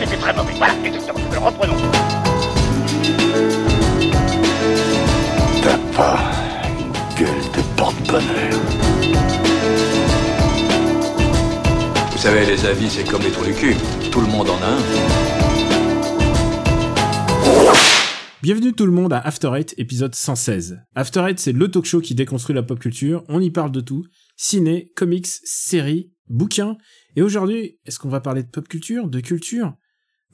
c'était très mauvais. Voilà, exactement. Alors reprenons. T'as pas une gueule de porte-bonheur. Vous savez, les avis, c'est comme les trous du cul. Tout le monde en a un. Bienvenue tout le monde à After Eight, épisode 116. After Eight, c'est le talk show qui déconstruit la pop culture. On y parle de tout. Ciné, comics, séries, bouquins. Et aujourd'hui, est-ce qu'on va parler de pop culture, de culture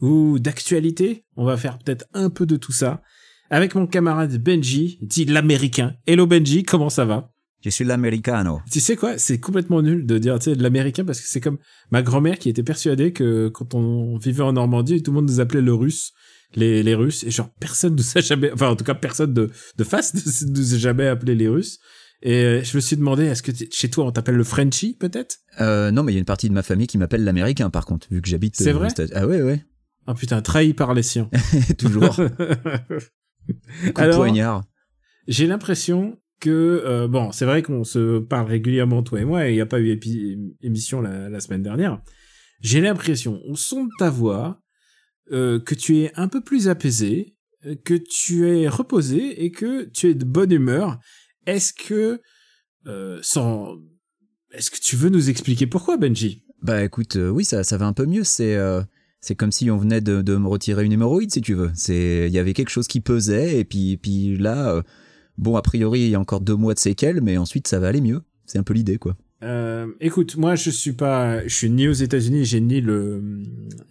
ou d'actualité On va faire peut-être un peu de tout ça. Avec mon camarade Benji, dit l'américain. Hello Benji, comment ça va? Je suis l'americano. Tu sais quoi? C'est complètement nul de dire tu sais, de l'américain parce que c'est comme ma grand-mère qui était persuadée que quand on vivait en Normandie, tout le monde nous appelait le russe, les, les Russes, et genre personne nous a jamais, enfin en tout cas personne de, de face ne nous a jamais appelé les Russes. Et euh, je me suis demandé, est-ce que chez toi on t'appelle le Frenchie peut-être? Euh, non, mais il y a une partie de ma famille qui m'appelle l'américain, par contre, vu que j'habite. C'est vrai? Ah ouais, ouais. Ah putain, trahi par les siens. Toujours. Coup Alors, poignard. j'ai l'impression que euh, bon, c'est vrai qu'on se parle régulièrement toi et moi, et il n'y a pas eu émission la, la semaine dernière. J'ai l'impression, au son de ta voix, euh, que tu es un peu plus apaisé, euh, que tu es reposé et que tu es de bonne humeur. Est-ce que euh, sans est-ce que tu veux nous expliquer pourquoi, Benji? Bah écoute, oui, ça, ça va un peu mieux. C'est. C'est comme si on venait de, me retirer une hémorroïde, si tu veux. C'est, il y avait quelque chose qui pesait, et puis, puis là, euh, bon, a priori, il y a encore deux mois de séquelles, mais ensuite, ça va aller mieux. C'est un peu l'idée, quoi. Euh, écoute, moi je suis pas, je suis ni aux États-Unis, j'ai ni le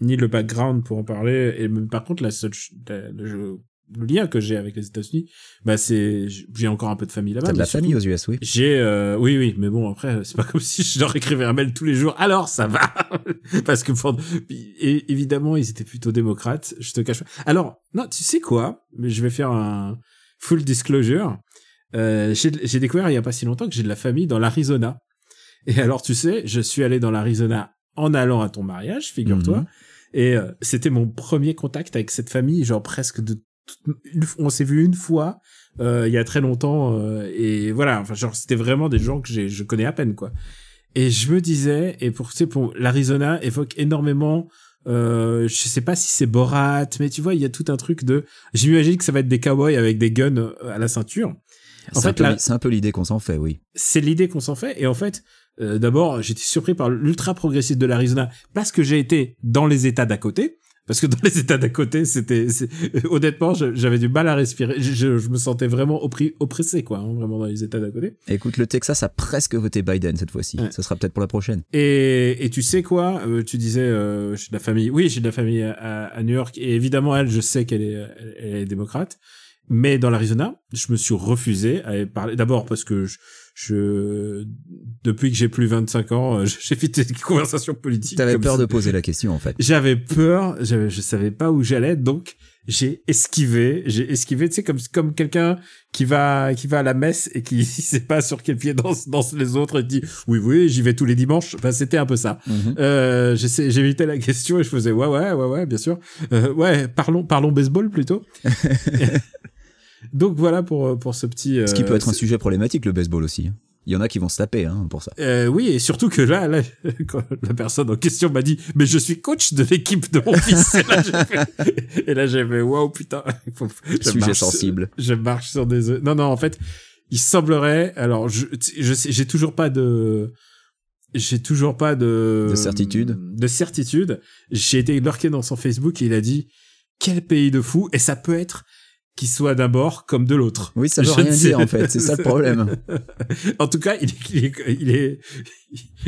ni le background pour en parler. Et par contre, la seule, la- le lien que j'ai avec les États-Unis, bah c'est, j'ai encore un peu de famille là-bas. T'as de la surtout, famille aux US, oui. J'ai, euh, oui, oui, mais bon après, c'est pas comme si je leur écrivais un mail tous les jours. Alors ça va, parce que et, évidemment ils étaient plutôt démocrates. Je te cache pas. Alors non, tu sais quoi? Je vais faire un full disclosure. Euh, j'ai j'ai découvert il y a pas si longtemps que j'ai de la famille dans l'Arizona. Et alors, tu sais, je suis allé dans l'Arizona en allant à ton mariage, figure-toi. Mhm. Et euh, c'était mon premier contact avec cette famille, genre presque de... on s'est vu une fois euh, il y a très longtemps. euh, et voilà, enfin, genre, c'était vraiment des gens que j'ai, je connais à peine, quoi. Et je me disais, et pour, tu sais, pour l'Arizona évoque énormément... Euh, je sais pas si c'est Borat, mais tu vois, il y a tout un truc de. J'imagine que ça va être des cowboys avec des guns euh, à la ceinture. En C'est un fait, la- c'est un peu l'idée qu'on s'en fait, oui. c'est l'idée qu'on s'en fait. Et en fait, euh, d'abord, j'étais surpris par l'ultra progressiste de l'Arizona parce que j'ai été dans les États d'à côté. Parce que dans les États d'à côté, c'était, honnêtement, j'avais du mal à respirer. Je, je- je me sentais vraiment oppris- oppressé, quoi, hein, vraiment dans les États d'à côté. Écoute, le Texas a presque voté Biden cette fois-ci. Ouais. Ça sera peut-être pour la prochaine. Et, et tu sais quoi euh, Tu disais, euh, j'ai de la famille. Oui, j'ai de la famille à, New York. Et évidemment, elle, je sais qu'elle est, elle, est démocrate. Mais dans l'Arizona, je me suis refusé à parler. D'abord parce que je, je depuis que j'ai plus 25 ans, euh, j'évite les conversations politiques. T'avais peur ça. de poser la question, en fait. J'avais peur, j'avais- je savais pas où j'allais, donc j'ai esquivé, j'ai esquivé, tu sais, comme comme quelqu'un qui va qui va à la messe et qui sait pas sur quel pied dansent, dansent les autres et dit oui oui j'y vais tous les dimanches. Enfin, c'était un peu ça. Mhm. Euh, j'essaie- j'évitais la question et je faisais ouais ouais ouais ouais bien sûr. Euh, ouais parlons parlons baseball plutôt. donc voilà pour pour ce petit. Ce qui euh, peut être un sujet problématique, le baseball aussi. Il y en a qui vont se taper hein, pour ça. euh, oui, et surtout que là, là, quand la personne en question m'a dit, mais je suis coach de l'équipe de mon fils. Et là, j'ai fait, waouh, putain. je Sujet marche sensible. je marche sur des œufs. Non, non, en fait, il semblerait, alors, je, j'ai toujours pas de, j'ai toujours pas de, De certitude. De certitude. J'ai été lurké dans son Facebook et il a dit, quel pays de fou. Et ça peut être qu'il soit d'un bord comme de l'autre. Oui, ça veut Je rien sais- dire, en fait. C'est ça le problème. en tout cas, il est, il est, il est,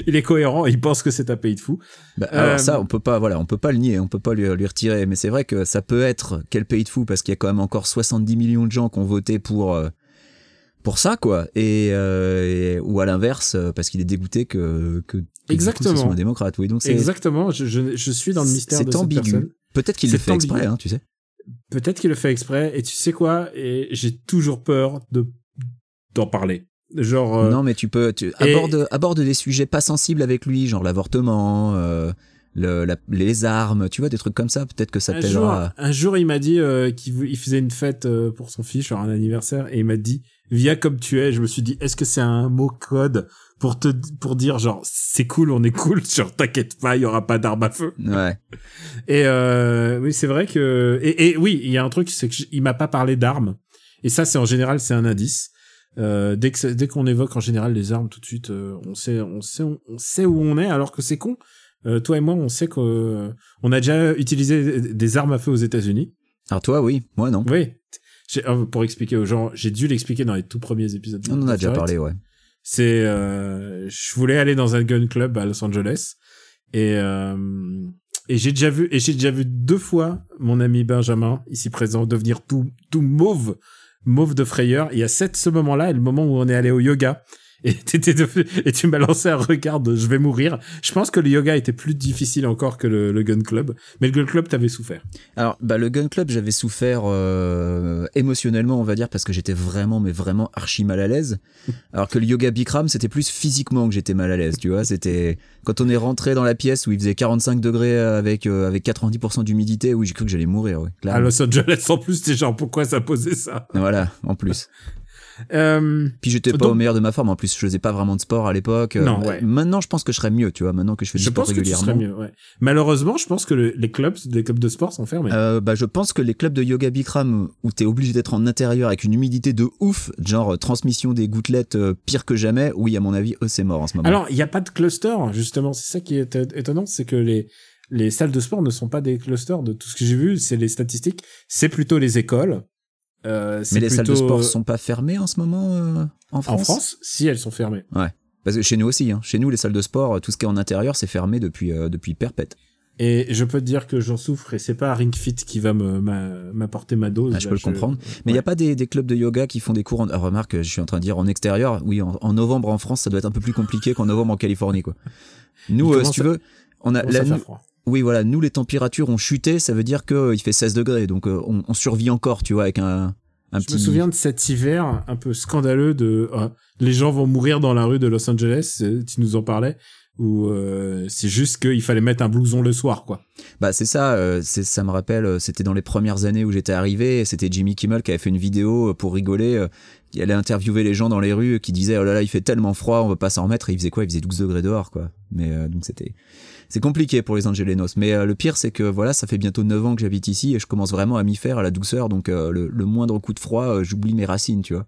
il est cohérent. Il pense que c'est un pays de fous. Bah, alors Euh, ça, on peut pas, voilà, on peut pas le nier, on peut pas lui, lui retirer. Mais c'est vrai que ça peut être quel pays de fou parce qu'il y a quand même encore 70 millions de gens qui ont voté pour euh, pour ça, quoi. Et, euh, et- ou à l'inverse, euh, parce qu'il est dégoûté que que, coup, Exactement. ce soit un démocrate. Oui, donc c'est Exactement. Je, je, je suis dans le mystère de c'est ambigu. Peut-être qu'il le fait ambigu. exprès, hein, tu sais. Peut-être qu'il le fait exprès. Et tu sais quoi Et j'ai toujours peur de d'en parler. Genre. euh, Non, mais tu peux, tu et- aborde, aborde des sujets pas sensibles avec lui, genre l'avortement, euh, le, la- les armes, tu vois, des trucs comme ça. Peut-être que ça un jour, un jour, il m'a dit euh, qu'il faisait une fête pour son fils, genre un anniversaire, et il m'a dit via comme tu es. Je me suis dit, est-ce que c'est un mot code? Pour te pour dire genre c'est cool, on est cool, genre t'inquiète pas, il y aura pas d'armes à feu. Ouais. Et euh, oui, c'est vrai que et, et oui, il y a un truc, c'est que j- il m'a pas parlé d'armes. Et ça, c'est en général, c'est un indice. Euh, dès que dès qu'on évoque en général les armes, tout de suite, euh, on sait on sait on sait où on est, alors que c'est con. Euh, toi et moi, on sait qu'on on a déjà utilisé des armes à feu aux États-Unis. Alors toi, oui, moi non. Oui. Euh, Pour expliquer aux gens, j'ai dû l'expliquer dans les tout premiers épisodes. de On en a déjà parlé, ouais. C'est, euh, je voulais aller dans un gun club à Los Angeles et euh, et j'ai déjà vu et j'ai déjà vu deux fois mon ami Benjamin ici présent devenir tout tout mauve mauve de frayeur. Il y a cette ce moment-là et le moment où on est allé au yoga. Et, tu m'as lancé un regard de je vais mourir. Je pense que le yoga était plus difficile encore que le, le gun club. Mais le gun club, t'avais souffert. Alors, bah, le gun club, j'avais souffert euh, émotionnellement, on va dire, parce que j'étais vraiment, mais vraiment archi mal à l'aise. Alors que le yoga Bikram, c'était plus physiquement que j'étais mal à l'aise, tu vois. C'était quand on est rentré dans la pièce où il faisait 45 degrés avec euh, avec 90% d'humidité, oui, j'ai cru que j'allais mourir. Ouais, À. Los Angeles, en plus, t'es genre pourquoi ça posait ça? Voilà, en plus. euh, Puis j'étais pas Donc- au meilleur de ma forme. En plus, je faisais pas vraiment de sport à l'époque. Euh, Non, ouais. Maintenant, je pense que je serais mieux, tu vois. Maintenant que je fais du Je sport pense que tu régulièrement. mieux. Ouais. Malheureusement, je pense que le- les clubs, les clubs de sport sont fermés. Euh, bah, je pense que les clubs de yoga Bikram où t'es obligé d'être en intérieur avec une humidité de ouf, genre euh, transmission des gouttelettes euh, pire que jamais, oui, à mon avis, eux, c'est mort en ce moment. Alors, il n'y a pas de cluster, justement. C'est ça qui est étonnant, c'est que les, les salles de sport ne sont pas des clusters. De tout ce que j'ai vu, c'est les statistiques. C'est plutôt les écoles. Euh, Mais les salles de sport sont pas fermées en ce moment euh, en France En France, si elles sont fermées. Parce que chez nous aussi, hein. chez nous, les salles de sport, euh, tout ce qui est en intérieur, c'est fermé depuis, euh, depuis perpète. Et je peux te dire que j'en souffre et c'est pas Ring Fit qui va m'a- m'apporter ma dose. Ah, je Là, peux le comprendre. Mais il n'y a pas des, des clubs de yoga qui font des cours en... ah, remarque, je suis en train de dire en extérieur. Oui, en, en novembre en France, ça doit être un peu plus compliqué qu'en novembre en Californie, quoi. Nous, euh, si tu veux, on a la. Oui, voilà, nous les températures ont chuté, ça veut dire que il fait 16 degrés, donc euh, on, on survit encore, tu vois, avec un, un Je petit. me souviens de cet hiver un peu scandaleux de ah, les gens vont mourir dans la rue de Los Angeles. euh, Tu nous en parlais. Euh, c'est juste qu'il fallait mettre un blouson le soir, quoi. Bah c'est ça, euh, c'est ça me rappelle, euh, c'était dans les premières années où j'étais arrivé, c'était Jimmy Kimmel qui avait fait une vidéo euh, pour rigoler, euh, qui allait interviewer les gens dans les rues, qui disaient oh là là il fait tellement froid, on veut pas s'en remettre, et il faisait quoi? Il faisait 12 degrés dehors, quoi. Mais euh, donc c'était c'est compliqué pour les Angelenos. Mais euh, le pire c'est que voilà, ça fait bientôt 9 ans que j'habite ici et je commence vraiment à m'y faire à la douceur, donc euh, le, le moindre coup de froid, euh, j'oublie mes racines, tu vois.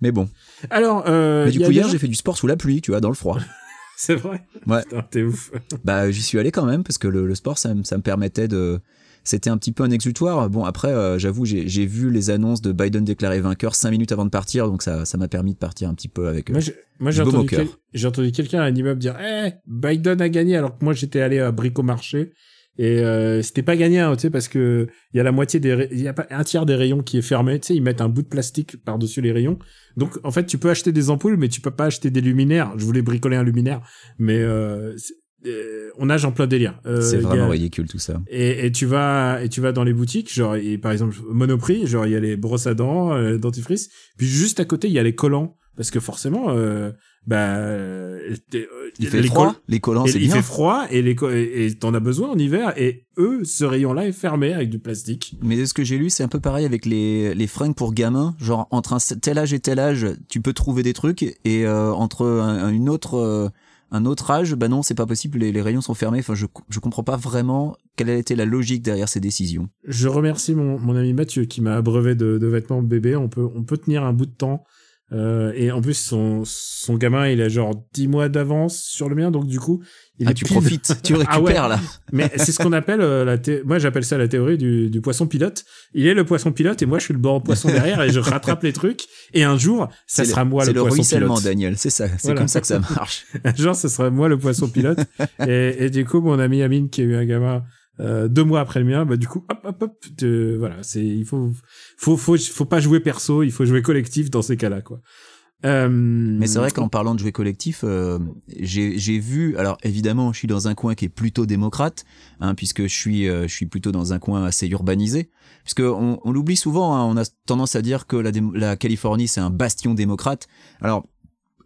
Mais bon. Alors, euh, Mais du coup hier j'ai fait du sport sous la pluie, tu vois, dans le froid. C'est vrai? Ouais. T'es ouf. Bah, j'y suis allé quand même parce que le, le sport, ça me permettait de. C'était un petit peu un exutoire. Bon, après, euh, j'avoue, j'ai vu les annonces de Biden déclaré vainqueur cinq minutes avant de partir, donc ça ça m'a permis de partir un petit peu avec. euh, Moi, j'ai, entendu, quel- quelqu'un à un immeuble dire, eh, Biden a gagné, alors que moi, j'étais allé à Bricomarché. Et euh, c'était pas gagné, hein, tu sais, parce que il y a la moitié des, ray- il y a pas un tiers des rayons qui est fermé. Tu sais, ils mettent un bout de plastique par dessus les rayons. Donc, en fait, tu peux acheter des ampoules, mais tu peux pas acheter des luminaires. Je voulais bricoler un luminaire, mais euh, euh, on nage en plein délire. Euh, c'est il a- vraiment ridicule tout ça. Et, et tu vas et tu vas dans les boutiques, genre et par exemple Monoprix, genre il y a les brosses à dents, euh, dentifrice, puis juste à côté il y a les collants parce que forcément euh, bah euh, t'es- euh, Il fait les froid, les collants, c'est il bien. fait froid et les et t'en as besoin en hiver et eux ce rayon là est fermé avec du plastique. Mais ce que j'ai lu, c'est un peu pareil avec les, les fringues pour gamins. Genre, entre un tel âge et tel âge, tu peux trouver des trucs, et euh, entre un, un- une autre, euh, un autre âge, bah non, c'est pas possible, les, rayons sont fermés. Enfin, je, je comprends pas vraiment quelle a été la logique derrière ces décisions. Je remercie mon, mon ami Mathieu qui m'a abreuvé de, de vêtements bébé. On peut on peut tenir un bout de temps. Euh, et en plus son son gamin il a genre 10 mois d'avance sur le mien donc du coup il ah, est tu profites, tu Ah ouais. récupères là. Mais c'est ce qu'on appelle euh, la thé- moi j'appelle ça la théorie du, du poisson pilote. Il est le poisson pilote et moi je suis le bon poisson derrière et je rattrape les trucs et un jour ça C'est sera moi C'est le, le poisson ruissellement, pilote. Daniel, c'est ça, c'est Voilà. comme ça que ça marche. Un jour ce sera moi le poisson pilote et, et du coup mon ami Amine qui a eu un gamin euh, deux mois après le mien bah du coup hop hop hop de- voilà c'est il faut faut faut faut pas jouer perso il faut jouer collectif dans ces cas-là quoi. Euh, Mais c'est vrai qu'en parlant de jouer collectif, euh, j'ai vu. Alors évidemment, je suis dans un coin qui est plutôt démocrate, hein, puisque je suis euh, je suis plutôt dans un coin assez urbanisé. Puisque on, on l'oublie souvent, hein, on a tendance à dire que la, la Californie c'est un bastion démocrate. Alors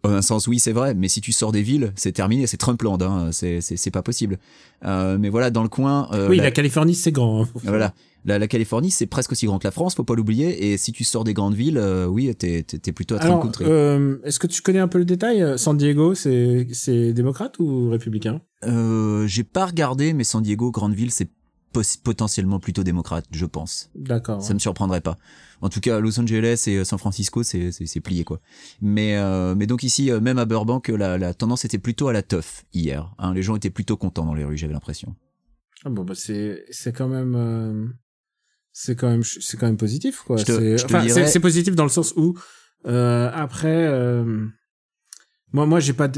en un sens oui c'est vrai, mais si tu sors des villes, c'est terminé, c'est Trumpland, hein, c'est c'est c'est pas possible. Euh, mais voilà, dans le coin, euh, oui la- la Californie c'est grand. hein. voilà. la, la Californie, c'est presque aussi grand que la France, faut pas l'oublier. Et si tu sors des grandes villes, euh, oui, t'es t'es- t'es plutôt à Trump country. euh, est-ce que tu connais un peu le détail San Diego, c'est c'est démocrate ou républicain? Euh, J'ai pas regardé, mais San Diego, grande ville, c'est potentiellement plutôt démocrate, je pense. D'accord. Ça me surprendrait pas. En tout cas, Los Angeles et euh, San Francisco, c'est c'est plié quoi. Mais euh, mais donc ici, euh, même à Burbank, la, la tendance était plutôt à la teuf hier. Hein, les gens étaient plutôt contents dans les rues, j'avais l'impression. Ah bon bah c'est c'est quand même euh, c'est quand même c'est quand même positif quoi. Enfin, dirais- c'est positif dans le sens où euh, après euh, moi moi j'ai pas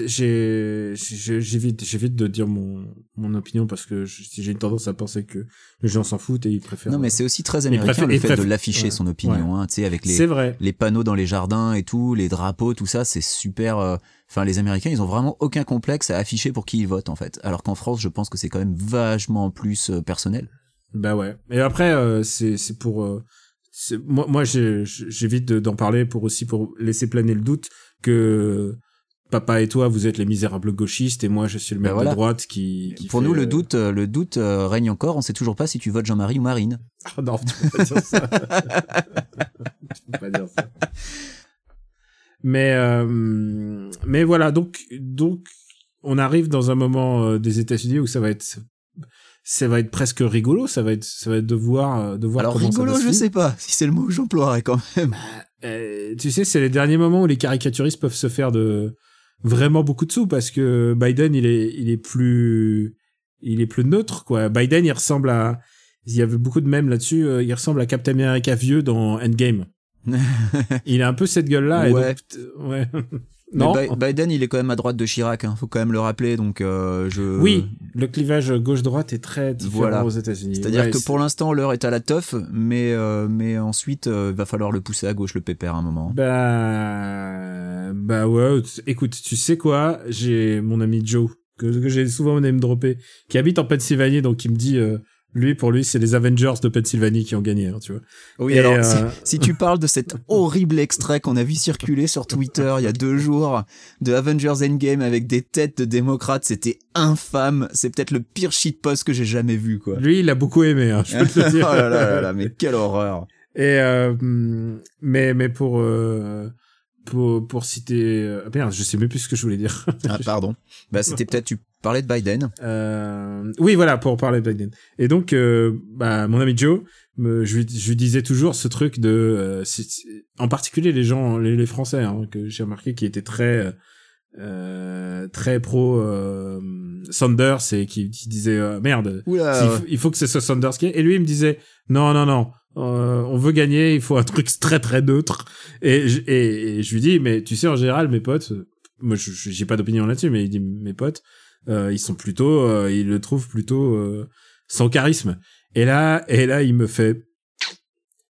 j'évite j'évite de dire mon mon opinion parce que j'ai une tendance à penser que les gens s'en foutent et ils préfèrent. Non, mais c'est aussi très américain préfère- le fait de l'afficher ouais. son opinion, hein, tu sais, avec les c'est vrai. les panneaux dans les jardins et tout, les drapeaux, tout ça, c'est super. euh, Enfin, les Américains, ils ont vraiment aucun complexe à afficher pour qui ils votent en fait. Alors qu'en France, je pense que c'est quand même vachement plus euh, personnel. Bah ouais. Et après, euh, c'est c'est pour moi moi j'évite de- d'en parler pour aussi pour laisser planer le doute que papa et toi vous êtes les misérables gauchistes et moi je suis le Bah voilà. de droite qui, qui pour fait, nous, le euh, doute, euh, le doute euh, règne encore. On sait toujours pas si tu votes Jean-Marie ou Marine. Ah non, tu peux pas dire ça. tu peux pas dire ça. Mais euh, mais voilà donc donc on arrive dans un moment des États-Unis où ça va être ça va être presque rigolo, ça va être ça va être de voir de voir Alors comment ça rigolo, va se je finir. sais pas si c'est le mot que j'emploierais quand même. Euh, tu sais, c'est les derniers moments où les caricaturistes peuvent se faire de vraiment beaucoup de sous parce que Biden, il est, il est plus, il est plus neutre, quoi. Biden, il ressemble à, il y avait beaucoup de mèmes là-dessus, euh, il ressemble à Captain America vieux dans Endgame. il a un peu cette gueule-là. et Ouais. donc, ouais. Non. Bi- Biden, il est quand même à droite de Chirac. Hein, faut quand même le rappeler. Donc, euh, je. Oui, le clivage gauche-droite est très différent Voilà. aux États-Unis. C'est-à-dire Ouais, que pour l'instant, l'heure est à la teuf, mais euh, mais ensuite, euh, va falloir le pousser à gauche le pépère à un moment. Bah, bah ouais. Écoute, tu sais quoi J'ai mon ami Joe que, que j'ai souvent même droppé, qui habite en Pennsylvanie, donc il me dit, euh, lui pour lui c'est les Avengers de Pennsylvanie qui ont gagné, hein, tu vois. Oui, Et, alors euh, si, si tu parles de cet horrible extrait qu'on a vu circuler sur Twitter il y a deux jours de Avengers Endgame avec des têtes de démocrates, c'était infâme. C'est peut-être le pire shitpost que j'ai jamais vu, quoi. Lui il a beaucoup aimé, hein, je peux te le oh dire. là là là là, mais quelle horreur. Et euh, mais mais pour euh, pour pour citer, euh, merde, je sais même plus ce que je voulais dire. Ah, pardon. Bah, c'était peut-être, tu parlais de Biden. Euh, oui, voilà, pour parler de Biden. Et donc, euh, bah, mon ami Joe, me, je, lui, je lui disais toujours ce truc de, euh, en particulier les gens, les, les Français, hein, que j'ai remarqué, qui étaient très, euh, très pro euh, Sanders et qui, qui disaient euh, merde, Oula. il, faut, il faut que ce soit Sanders qui est. Et lui, il me disait non, non, non. Euh, on veut gagner, il faut un truc très très neutre. Et, je- et, je lui dis, mais tu sais, en général, mes potes, moi, j'ai pas d'opinion là-dessus, mais il dit, mes potes, euh, ils sont plutôt, euh, ils le trouvent plutôt euh, sans charisme. Et là, et là, il me fait,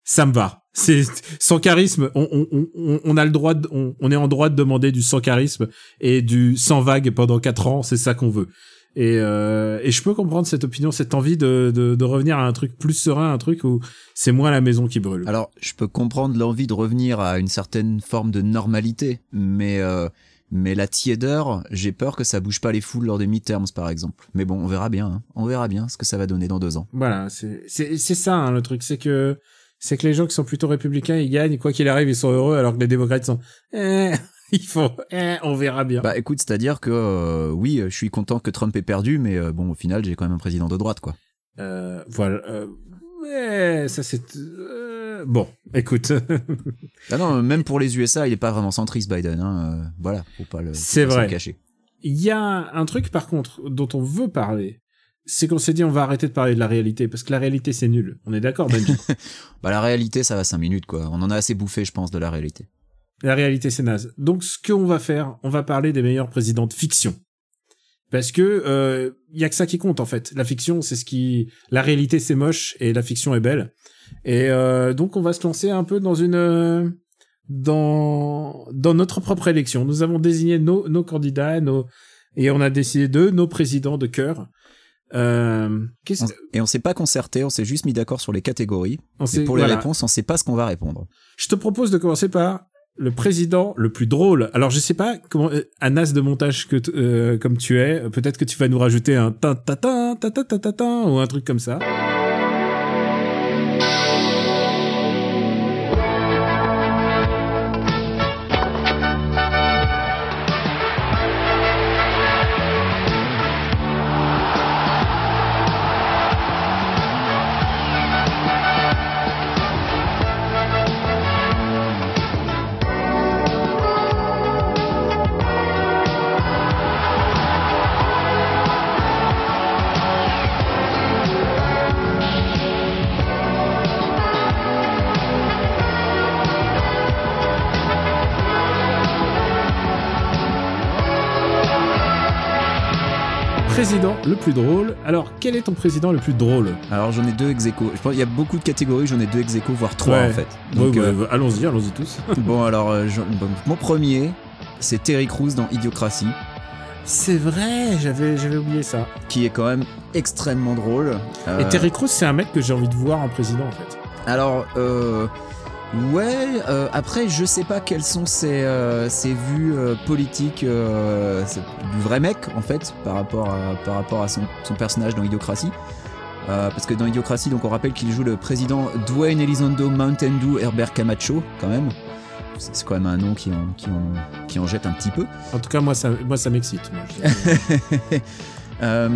ça me va. C'est sans charisme. On, on, on, on a le droit, de, on est en droit de demander du sans charisme et du sans vague pendant quatre ans. C'est ça qu'on veut. Et, euh, et je peux comprendre cette opinion, cette envie de, de, de revenir à un truc plus serein, un truc où c'est moins la maison qui brûle. Alors, je peux comprendre l'envie de revenir à une certaine forme de normalité, mais euh, mais la tiédeur, j'ai peur que ça bouge pas les foules lors des midterms, par exemple. Mais bon, on verra bien. hein. On verra bien ce que ça va donner dans deux ans. Voilà, c'est c'est ça hein, le truc, c'est que c'est que les gens qui sont plutôt républicains, ils gagnent, quoi qu'il arrive, ils sont heureux, alors que les démocrates sont, eh, ils font, eh, on verra bien. Bah écoute, c'est-à-dire que euh, oui, je suis content que Trump ait perdu, mais euh, bon, au final, j'ai quand même un président de droite, quoi. Euh, voilà. Euh, ouais, ça c'est euh, bon. Écoute, Ah non, même pour les USA, il est pas vraiment centriste, Biden. Hein. euh, voilà, faut pas le, C'est vrai. cacher. il y a un truc par contre dont on veut parler, c'est qu'on s'est dit on va arrêter de parler de la réalité parce que la réalité c'est nul. On est d'accord, Benji Bah la réalité, ça va cinq minutes, quoi. On en a assez bouffé, je pense, de la réalité. La réalité, c'est naze. Donc, ce qu'on va faire, on va parler des meilleurs présidents de fiction. Parce que euh, y a que ça qui compte en fait. La fiction, c'est ce qui, la réalité, c'est moche et la fiction est belle. Et euh, donc, on va se lancer un peu dans une, euh, dans dans notre propre élection. Nous avons désigné nos nos candidats, nos et on a décidé de nos présidents de cœur. Euh, On- et on s'est pas concerté, on s'est juste mis d'accord sur les catégories. on Et pour les réponses, on sait pas ce qu'on va répondre. Je te propose de commencer par le président le plus drôle. Alors je sais pas comment euh, un de montage que euh, comme tu es, peut-être que tu vas nous rajouter un tin ta ta ta ta ta ta ou un truc comme ça. Plus drôle. Alors, quel est ton président le plus drôle Alors j'en ai deux ex aequo. Je pense qu'il y a beaucoup de catégories, j'en ai deux ex aequo, voire trois Ouais. en fait. Donc, ouais, euh, Allons-y, allons-y tous. bon alors, euh, j'en- bon, mon premier, c'est Terry Crews dans Idiocratie, C'est vrai, j'avais, j'avais oublié ça. qui est quand même extrêmement drôle. Euh, Et Terry Crews, c'est un mec que j'ai envie de voir en président, en fait. Alors, euh, ouais, euh, après, je sais pas quelles sont ses, euh, ses vues euh, politiques euh, du vrai mec, en fait, par rapport à, par rapport à son, son personnage dans Idiocratie. Euh, parce que dans Idiocratie, donc on rappelle qu'il joue le président Dwayne Elizondo Mountain Dew Herbert Camacho, quand même. C'est c'est quand même un nom qui en, qui en, qui en jette un petit peu. En tout cas, moi, ça, moi, ça m'excite. Euh,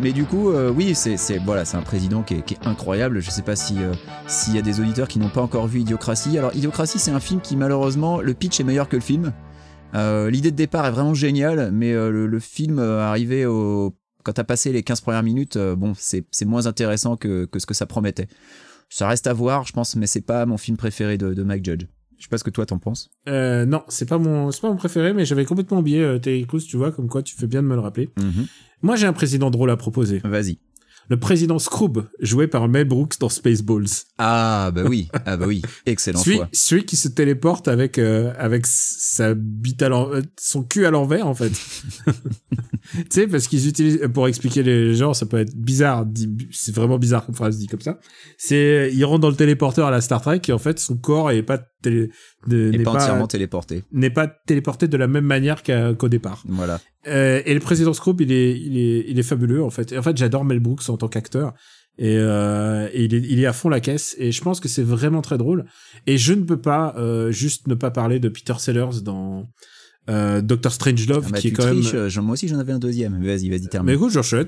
mais du coup, euh, oui, c'est voilà, c'est un président qui est, qui est incroyable. Je sais pas si euh, s'il y a des auditeurs qui n'ont pas encore vu Idiocratie. Alors Idiocratie, c'est un film qui malheureusement le pitch est meilleur que le film. Euh, L'idée de départ est vraiment géniale, mais euh, le, le film arrivé au quand t'as passé les 15 premières minutes, bon, c'est c'est moins intéressant que, que ce que ça promettait. Ça reste à voir, je pense, mais c'est pas mon film préféré de, de Mike Judge. Je sais pas ce que toi t'en penses. Euh, non, c'est pas mon, c'est pas mon préféré, mais j'avais complètement oublié euh, Terry Crews, tu vois, comme quoi tu fais bien de me le rappeler. Moi, j'ai un président drôle à proposer. Vas-y. Le président Scroob, joué par Mel Brooks dans Spaceballs. Ah bah oui, ah bah oui, excellent Celui, choix. celui qui se téléporte avec euh, avec sa bite à son cul à l'envers en fait. tu sais parce qu'ils utilisent pour expliquer les gens ça peut être bizarre c'est vraiment bizarre comme phrase dit comme ça. C'est il rentre dans le téléporteur à la Star Trek et en fait son corps est pas télé, de- Et n'est pas, pas entièrement téléporté. n'est pas téléporté de la même manière qu'au départ. Voilà. Euh, et le président Scrooge, il est, il est, il est fabuleux en fait. Et en fait, j'adore Mel Brooks en tant qu'acteur. Et, euh, et il, est, il est à fond la caisse. Et je pense que c'est vraiment très drôle. Et je ne peux pas euh, juste ne pas parler de Peter Sellers dans euh, Doctor Strangelove, Ah bah, qui est quand triches, même. moi aussi j'en avais un deuxième. Mais Vas-y, vas-y, Mais termine. écoute, j'enchaîne,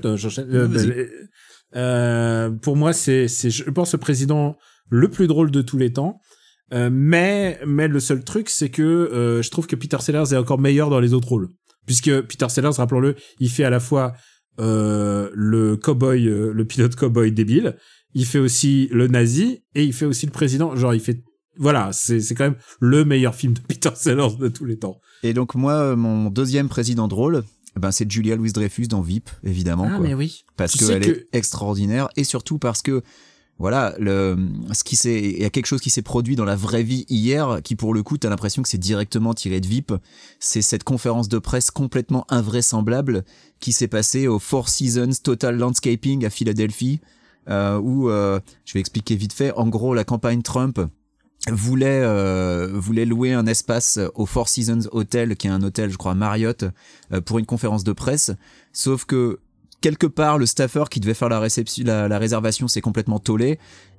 euh, pour moi, c'est, c'est, je pense, le président le plus drôle de tous les temps. Euh, mais, mais le seul truc, c'est que euh, je trouve que Peter Sellers est encore meilleur dans les autres rôles, puisque Peter Sellers, rappelons-le, il fait à la fois euh, le cowboy, le pilote cowboy débile, il fait aussi le nazi et il fait aussi le président. Genre, il fait, voilà, c'est c'est quand même le meilleur film de Peter Sellers de tous les temps. Et donc moi, mon deuxième président drôle, eh ben c'est Julia Louis Dreyfus dans VIP, évidemment. quoi. Ah, oui. Parce qu'elle que- est extraordinaire et surtout parce que voilà, le, ce qui s'est, il y a quelque chose qui s'est produit dans la vraie vie hier, qui pour le coup, t'as l'impression que c'est directement tiré de VIP. C'est cette conférence de presse complètement invraisemblable qui s'est passée au Four Seasons Total Landscaping à Philadelphie, euh, où, euh, je vais expliquer vite fait, en gros, la campagne Trump voulait euh, voulait louer un espace au Four Seasons Hotel, qui est un hôtel, je crois, Marriott, pour une conférence de presse. Sauf que quelque part, le staffer qui devait faire la réception, la, réservation, s'est complètement tollé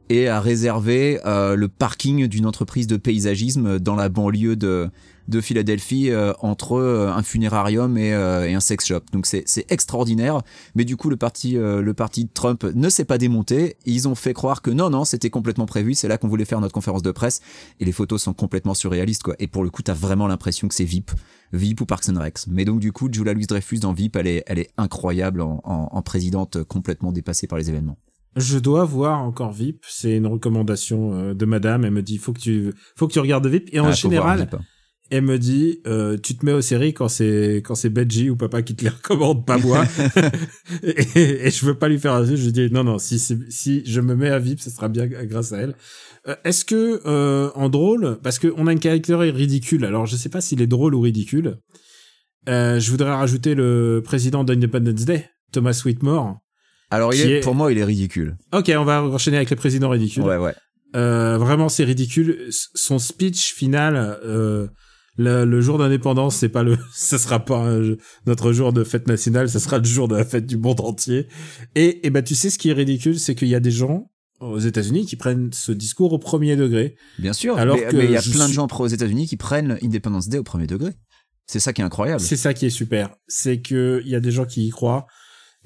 et a réservé euh, le parking d'une entreprise de paysagisme dans la banlieue de de Philadelphie euh, entre euh, un funérarium et, euh, et un sex shop. Donc c'est c'est extraordinaire. Mais du coup, le parti euh, le parti de Trump ne s'est pas démonté. Ils ont fait croire que non non, c'était complètement prévu. C'est là qu'on voulait faire notre conférence de presse. Et les photos sont complètement surréalistes quoi. Et pour le coup, t'as vraiment l'impression que c'est VIP. VIP ou Parks and Recs. Mais donc du coup, Julia Louis Dreyfus dans VIP, elle est, elle est incroyable en, en, en présidente complètement dépassée par les événements. Je dois voir encore VIP. C'est une recommandation de madame. Elle me dit, faut que tu, faut que tu regardes VIP. Et en Ah, général, Elle me dit, euh, tu te mets aux séries quand c'est, quand c'est Benji ou papa qui te les recommande, pas moi. et, et je veux pas lui faire un Je dis, non, non, si, si, je me mets à VIP, ce sera bien grâce à elle. Euh, Est-ce que, euh, en drôle, parce qu'on a une caractère ridicule. Alors, je sais pas s'il est drôle ou ridicule. Euh, je voudrais rajouter le président d'Independence Day, Thomas Whitmore. Alors il est, est- pour moi, il est ridicule. Ok, on va enchaîner avec les présidents ridicules. Ouais, ouais. Euh, vraiment, c'est ridicule. Son speech final, euh, le, le jour d'indépendance, c'est pas le, ça sera pas un- notre jour de fête nationale, ça sera le jour de la fête du monde entier. Et, et ben, tu sais, ce qui est ridicule, c'est qu'il y a des gens aux États-Unis qui prennent ce discours au premier degré. Bien sûr. Alors mais il y a plein de gens aux États-Unis qui prennent Independence Day au premier degré. C'est ça qui est incroyable. C'est ça qui est super. C'est que il y a des gens qui y croient.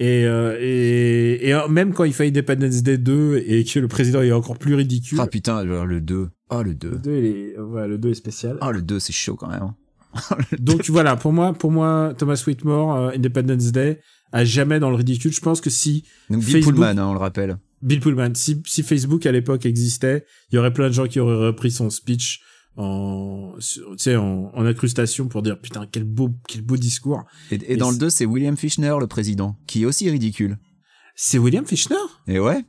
Et, euh, et, et euh, même quand il fait Independence Day 2 et que le président est encore plus ridicule. Ah putain, le 2. Oh le 2. le 2, il est, ouais, le 2 est spécial. Oh le 2, c'est chaud quand même. hein. Donc voilà, pour moi, pour moi, Thomas Whitmore, euh, Independence Day, a jamais dans le ridicule. Je pense que si Donc Bill Facebook- Pullman, hein, on le rappelle. Bill Pullman, si, si Facebook à l'époque existait, il y aurait plein de gens qui auraient repris son speech en, tu sais, en, en incrustation pour dire putain quel beau, quel beau discours. Et, et dans le 2, c'est William Fichtner, le président, qui est aussi ridicule. C'est William Fichtner? Et ouais,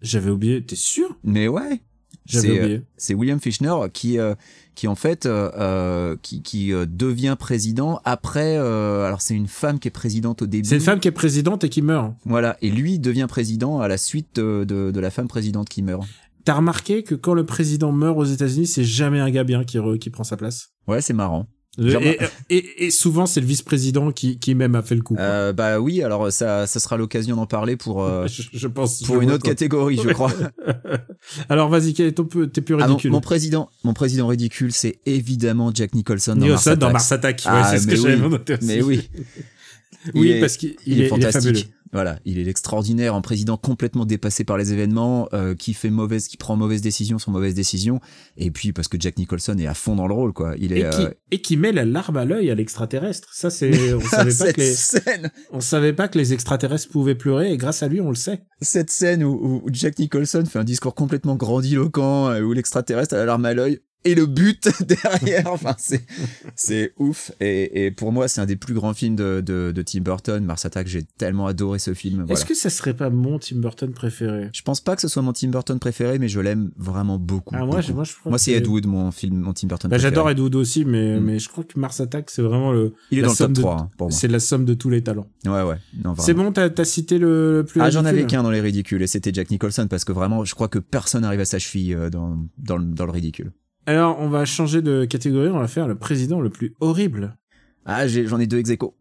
J'avais oublié. T'es sûr? Mais ouais. J'avais euh, oublié. C'est William Fichtner qui, euh, qui en fait, euh, euh, qui, qui euh, devient président après. euh, alors c'est une femme qui est présidente au début. C'est une femme qui est présidente et qui meurt. Voilà, et lui devient président à la suite de, de, de la femme présidente qui meurt. T'as remarqué que quand le président meurt aux États-Unis, c'est jamais un gars bien qui, re- qui prend sa place? Ouais, c'est marrant. Et, et, et souvent, c'est le vice-président qui, qui même a fait le coup. Euh, bah oui, alors ça, ça sera l'occasion d'en parler pour, euh, je, je pense. pour je une autre quoi. catégorie, je crois. Alors vas-y, quel est ton peu, t'es plus Ah, mon, ridicule. mon président, mon président ridicule, c'est évidemment Jack Nicholson dans Nicholson Mars dans Attack. Ouais, Ah, c'est ce que mais j'avais oui. noté aussi. Mais oui, Oui, Il est- parce qu'il il il est est, il est fantastique. fabuleux. Voilà, il est extraordinaire, un président complètement dépassé par les événements, euh, qui fait mauvaise, qui prend mauvaise décision sur mauvaise décision, et puis parce que Jack Nicholson est à fond dans le rôle, quoi. Il est Et qui, euh, et qui met la larme à l'œil à l'extraterrestre. Ça, c'est, on savait pas que les, scène, on savait pas que les extraterrestres pouvaient pleurer et grâce à lui, on le sait. cette scène où, où Jack Nicholson fait un discours complètement grandiloquent, euh, où l'extraterrestre a la larme à l'œil et le but derrière. Enfin, c'est c'est ouf. Et, et pour moi, c'est un des plus grands films de, de, de Tim Burton. Mars Attack, j'ai tellement adoré ce film. Voilà. Est-ce que ça serait pas mon Tim Burton préféré? Je pense pas que ce soit mon Tim Burton préféré, mais je l'aime vraiment beaucoup. Ah, moi, beaucoup. je- moi, je crois Moi, c'est Ed Wood, mon film, mon Tim Burton Bah, préféré. j'adore Ed Wood aussi, mais, Mm. mais je crois que Mars Attack, c'est vraiment le, Il est dans le top de- 3 hein, pour moi. c'est la somme de tous les talents. Ouais, ouais. C'est bon, t'as, t'as cité le, le plus Ah, j'en avais qu'un dans les ridicules, et c'était Jack Nicholson, parce que vraiment, je crois que personne n'arrive à sa cheville euh, dans, dans, le, dans le ridicule. Alors, on va changer de catégorie, on va faire le président le plus horrible. Ah, j'en ai deux ex aequo.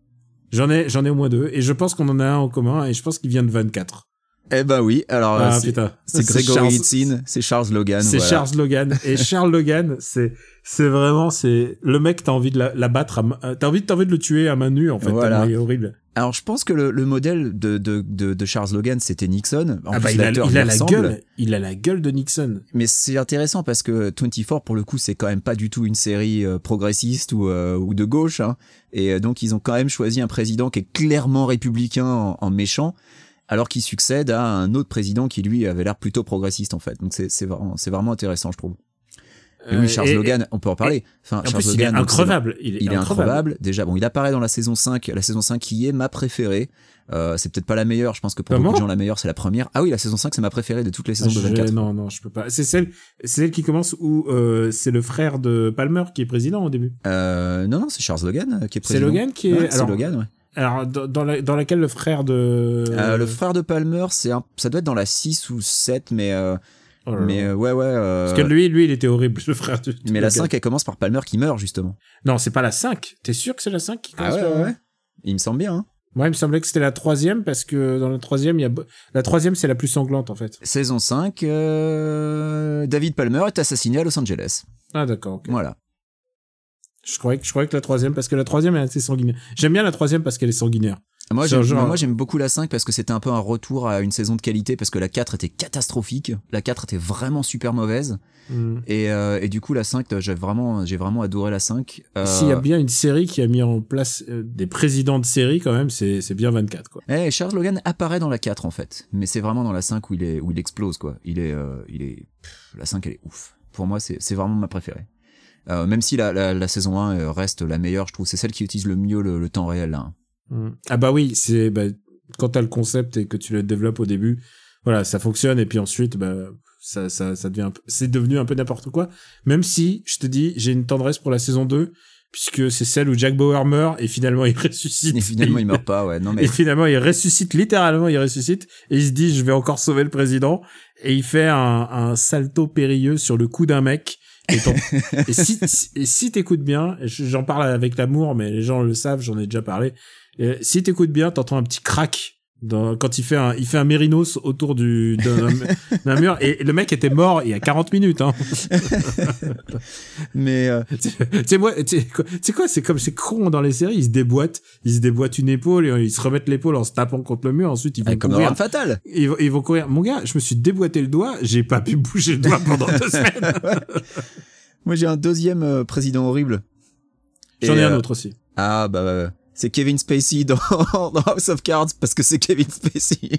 J'en ai, j'en ai au moins deux, et je pense qu'on en a un en commun, et je pense qu'il vient de 24. Eh ben oui, alors Ah, euh, c'est putain. c'est C'est Charles- Hitzin, c'est Charles Logan. C'est voilà. Charles Logan. Et Charles Logan, c'est, c'est vraiment, c'est, le mec, t'as envie de la, la euh, t'as envie, t'as envie de le tuer à main nue, en fait. Voilà. il est horrible. Alors je pense que le, le modèle de, de, de, de Charles Logan, c'était Nixon. En ah bah, il a, il la ressemble. gueule, il a la gueule de Nixon. Mais c'est intéressant parce que 24, pour le coup, c'est quand même pas du tout une série euh, progressiste ou, euh, ou de gauche. Hein. Et euh, donc, ils ont quand même choisi un président qui est clairement républicain en, en méchant, alors qu'il succède à un autre président qui, lui, avait l'air plutôt progressiste, en fait. Donc, c'est vraiment, c'est vraiment intéressant, je trouve. Oui, Euh, Charles et- Logan, on peut en parler. Enfin, En Charles plus, il est Logan, c'est dans- increvable. Il est, Il est increvable. Déjà, bon, il apparaît dans la saison 5, la saison 5 qui est ma préférée. Euh, c'est peut-être pas la meilleure, je pense que pour Comment beaucoup de gens, la meilleure, c'est la première. Ah oui, la saison 5, c'est ma préférée de toutes les saisons de Je- 24. Non, non, je peux pas. C'est celle, c'est celle qui commence où euh, c'est le frère de Palmer qui est président au début. Euh, non, non, c'est Charles Logan qui est C'est président. Logan qui est. Ouais, c'est alors, Logan, ouais. alors dans, la- dans laquelle le frère de. Le frère de Palmer, c'est un... ça doit être dans la 6 ou 7, mais, Oh mais euh, ouais, ouais. euh, Parce que lui, lui, il était horrible, le frère de. mais la Logan. 5, elle commence par Palmer qui meurt, justement. Non, c'est pas la 5. T'es sûr que c'est la 5 qui commence par- Il me semble bien, hein. Ouais, il me semblait que c'était la troisième parce que dans la troisième, il y a la troisième, c'est la plus sanglante en fait. Saison 5, euh, David Palmer est assassiné à Los Angeles. Ah d'accord. ok. Voilà. Je croyais que je croyais que la troisième parce que la troisième est assez sanguinaire. J'aime bien la troisième parce qu'elle est sanguinaire. Moi, j'aime, genre- moi, j'aime beaucoup la 5 parce que c'était un peu un retour à une saison de qualité parce que la 4 était catastrophique. La 4 était vraiment super mauvaise. Hmm. Et, euh, et du coup, la 5, j'ai vraiment, j'ai vraiment adoré la 5. Euh, S'il y a bien une série qui a mis en place euh, des présidents de série quand même, c'est c'est bien 24 quoi. Eh, Charles Logan apparaît dans la 4 en fait, mais c'est vraiment dans la 5 où il est où il explose quoi. Il est euh, il est pff, la 5 elle est ouf. Pour moi c'est c'est vraiment ma préférée. Euh, même si la, la, la saison 1 euh, reste la meilleure, je trouve c'est celle qui utilise le mieux le, le temps réel là. hein. Hmm. Ah bah oui, c'est bah, quand t'as le concept et que tu le développes au début, voilà, ça fonctionne et puis ensuite bah ça ça ça devient un peu- c'est devenu un peu n'importe quoi. Même si je te dis, j'ai une tendresse pour la saison 2 puisque c'est celle où Jack Bauer meurt et finalement il ressuscite. Et finalement il meurt pas ouais. Non mais Et finalement, il ressuscite, littéralement, il ressuscite, et il se dit, je vais encore sauver le président, et il fait un, un salto périlleux sur le cou d'un mec. Et, et si, et si t'écoutes bien, j'en parle avec l'amour, mais les gens le savent, j'en ai déjà parlé, et si t'écoutes bien, t'entends un petit crack dans, quand il fait un, il fait un mérinos autour du, d'un, mur, et le mec était mort il y a 40 minutes, hein. mais euh, tu sais moi tu sais quoi- quoi c'est comme c'est con dans les séries ils se déboîtent ils se déboîtent une épaule et ils se remettent l'épaule en se tapant contre le mur ensuite ils vont euh, comme courir Arme fatale. ils, vont- ils vont courir mon gars je me suis déboîté le doigt j'ai pas pu bouger le doigt pendant deux semaines Moi j'ai un deuxième euh, président horrible. j'en ai un euh, autre aussi Ah bah, bah, c'est Kevin Spacey dans, dans House of Cards parce que c'est Kevin Spacey.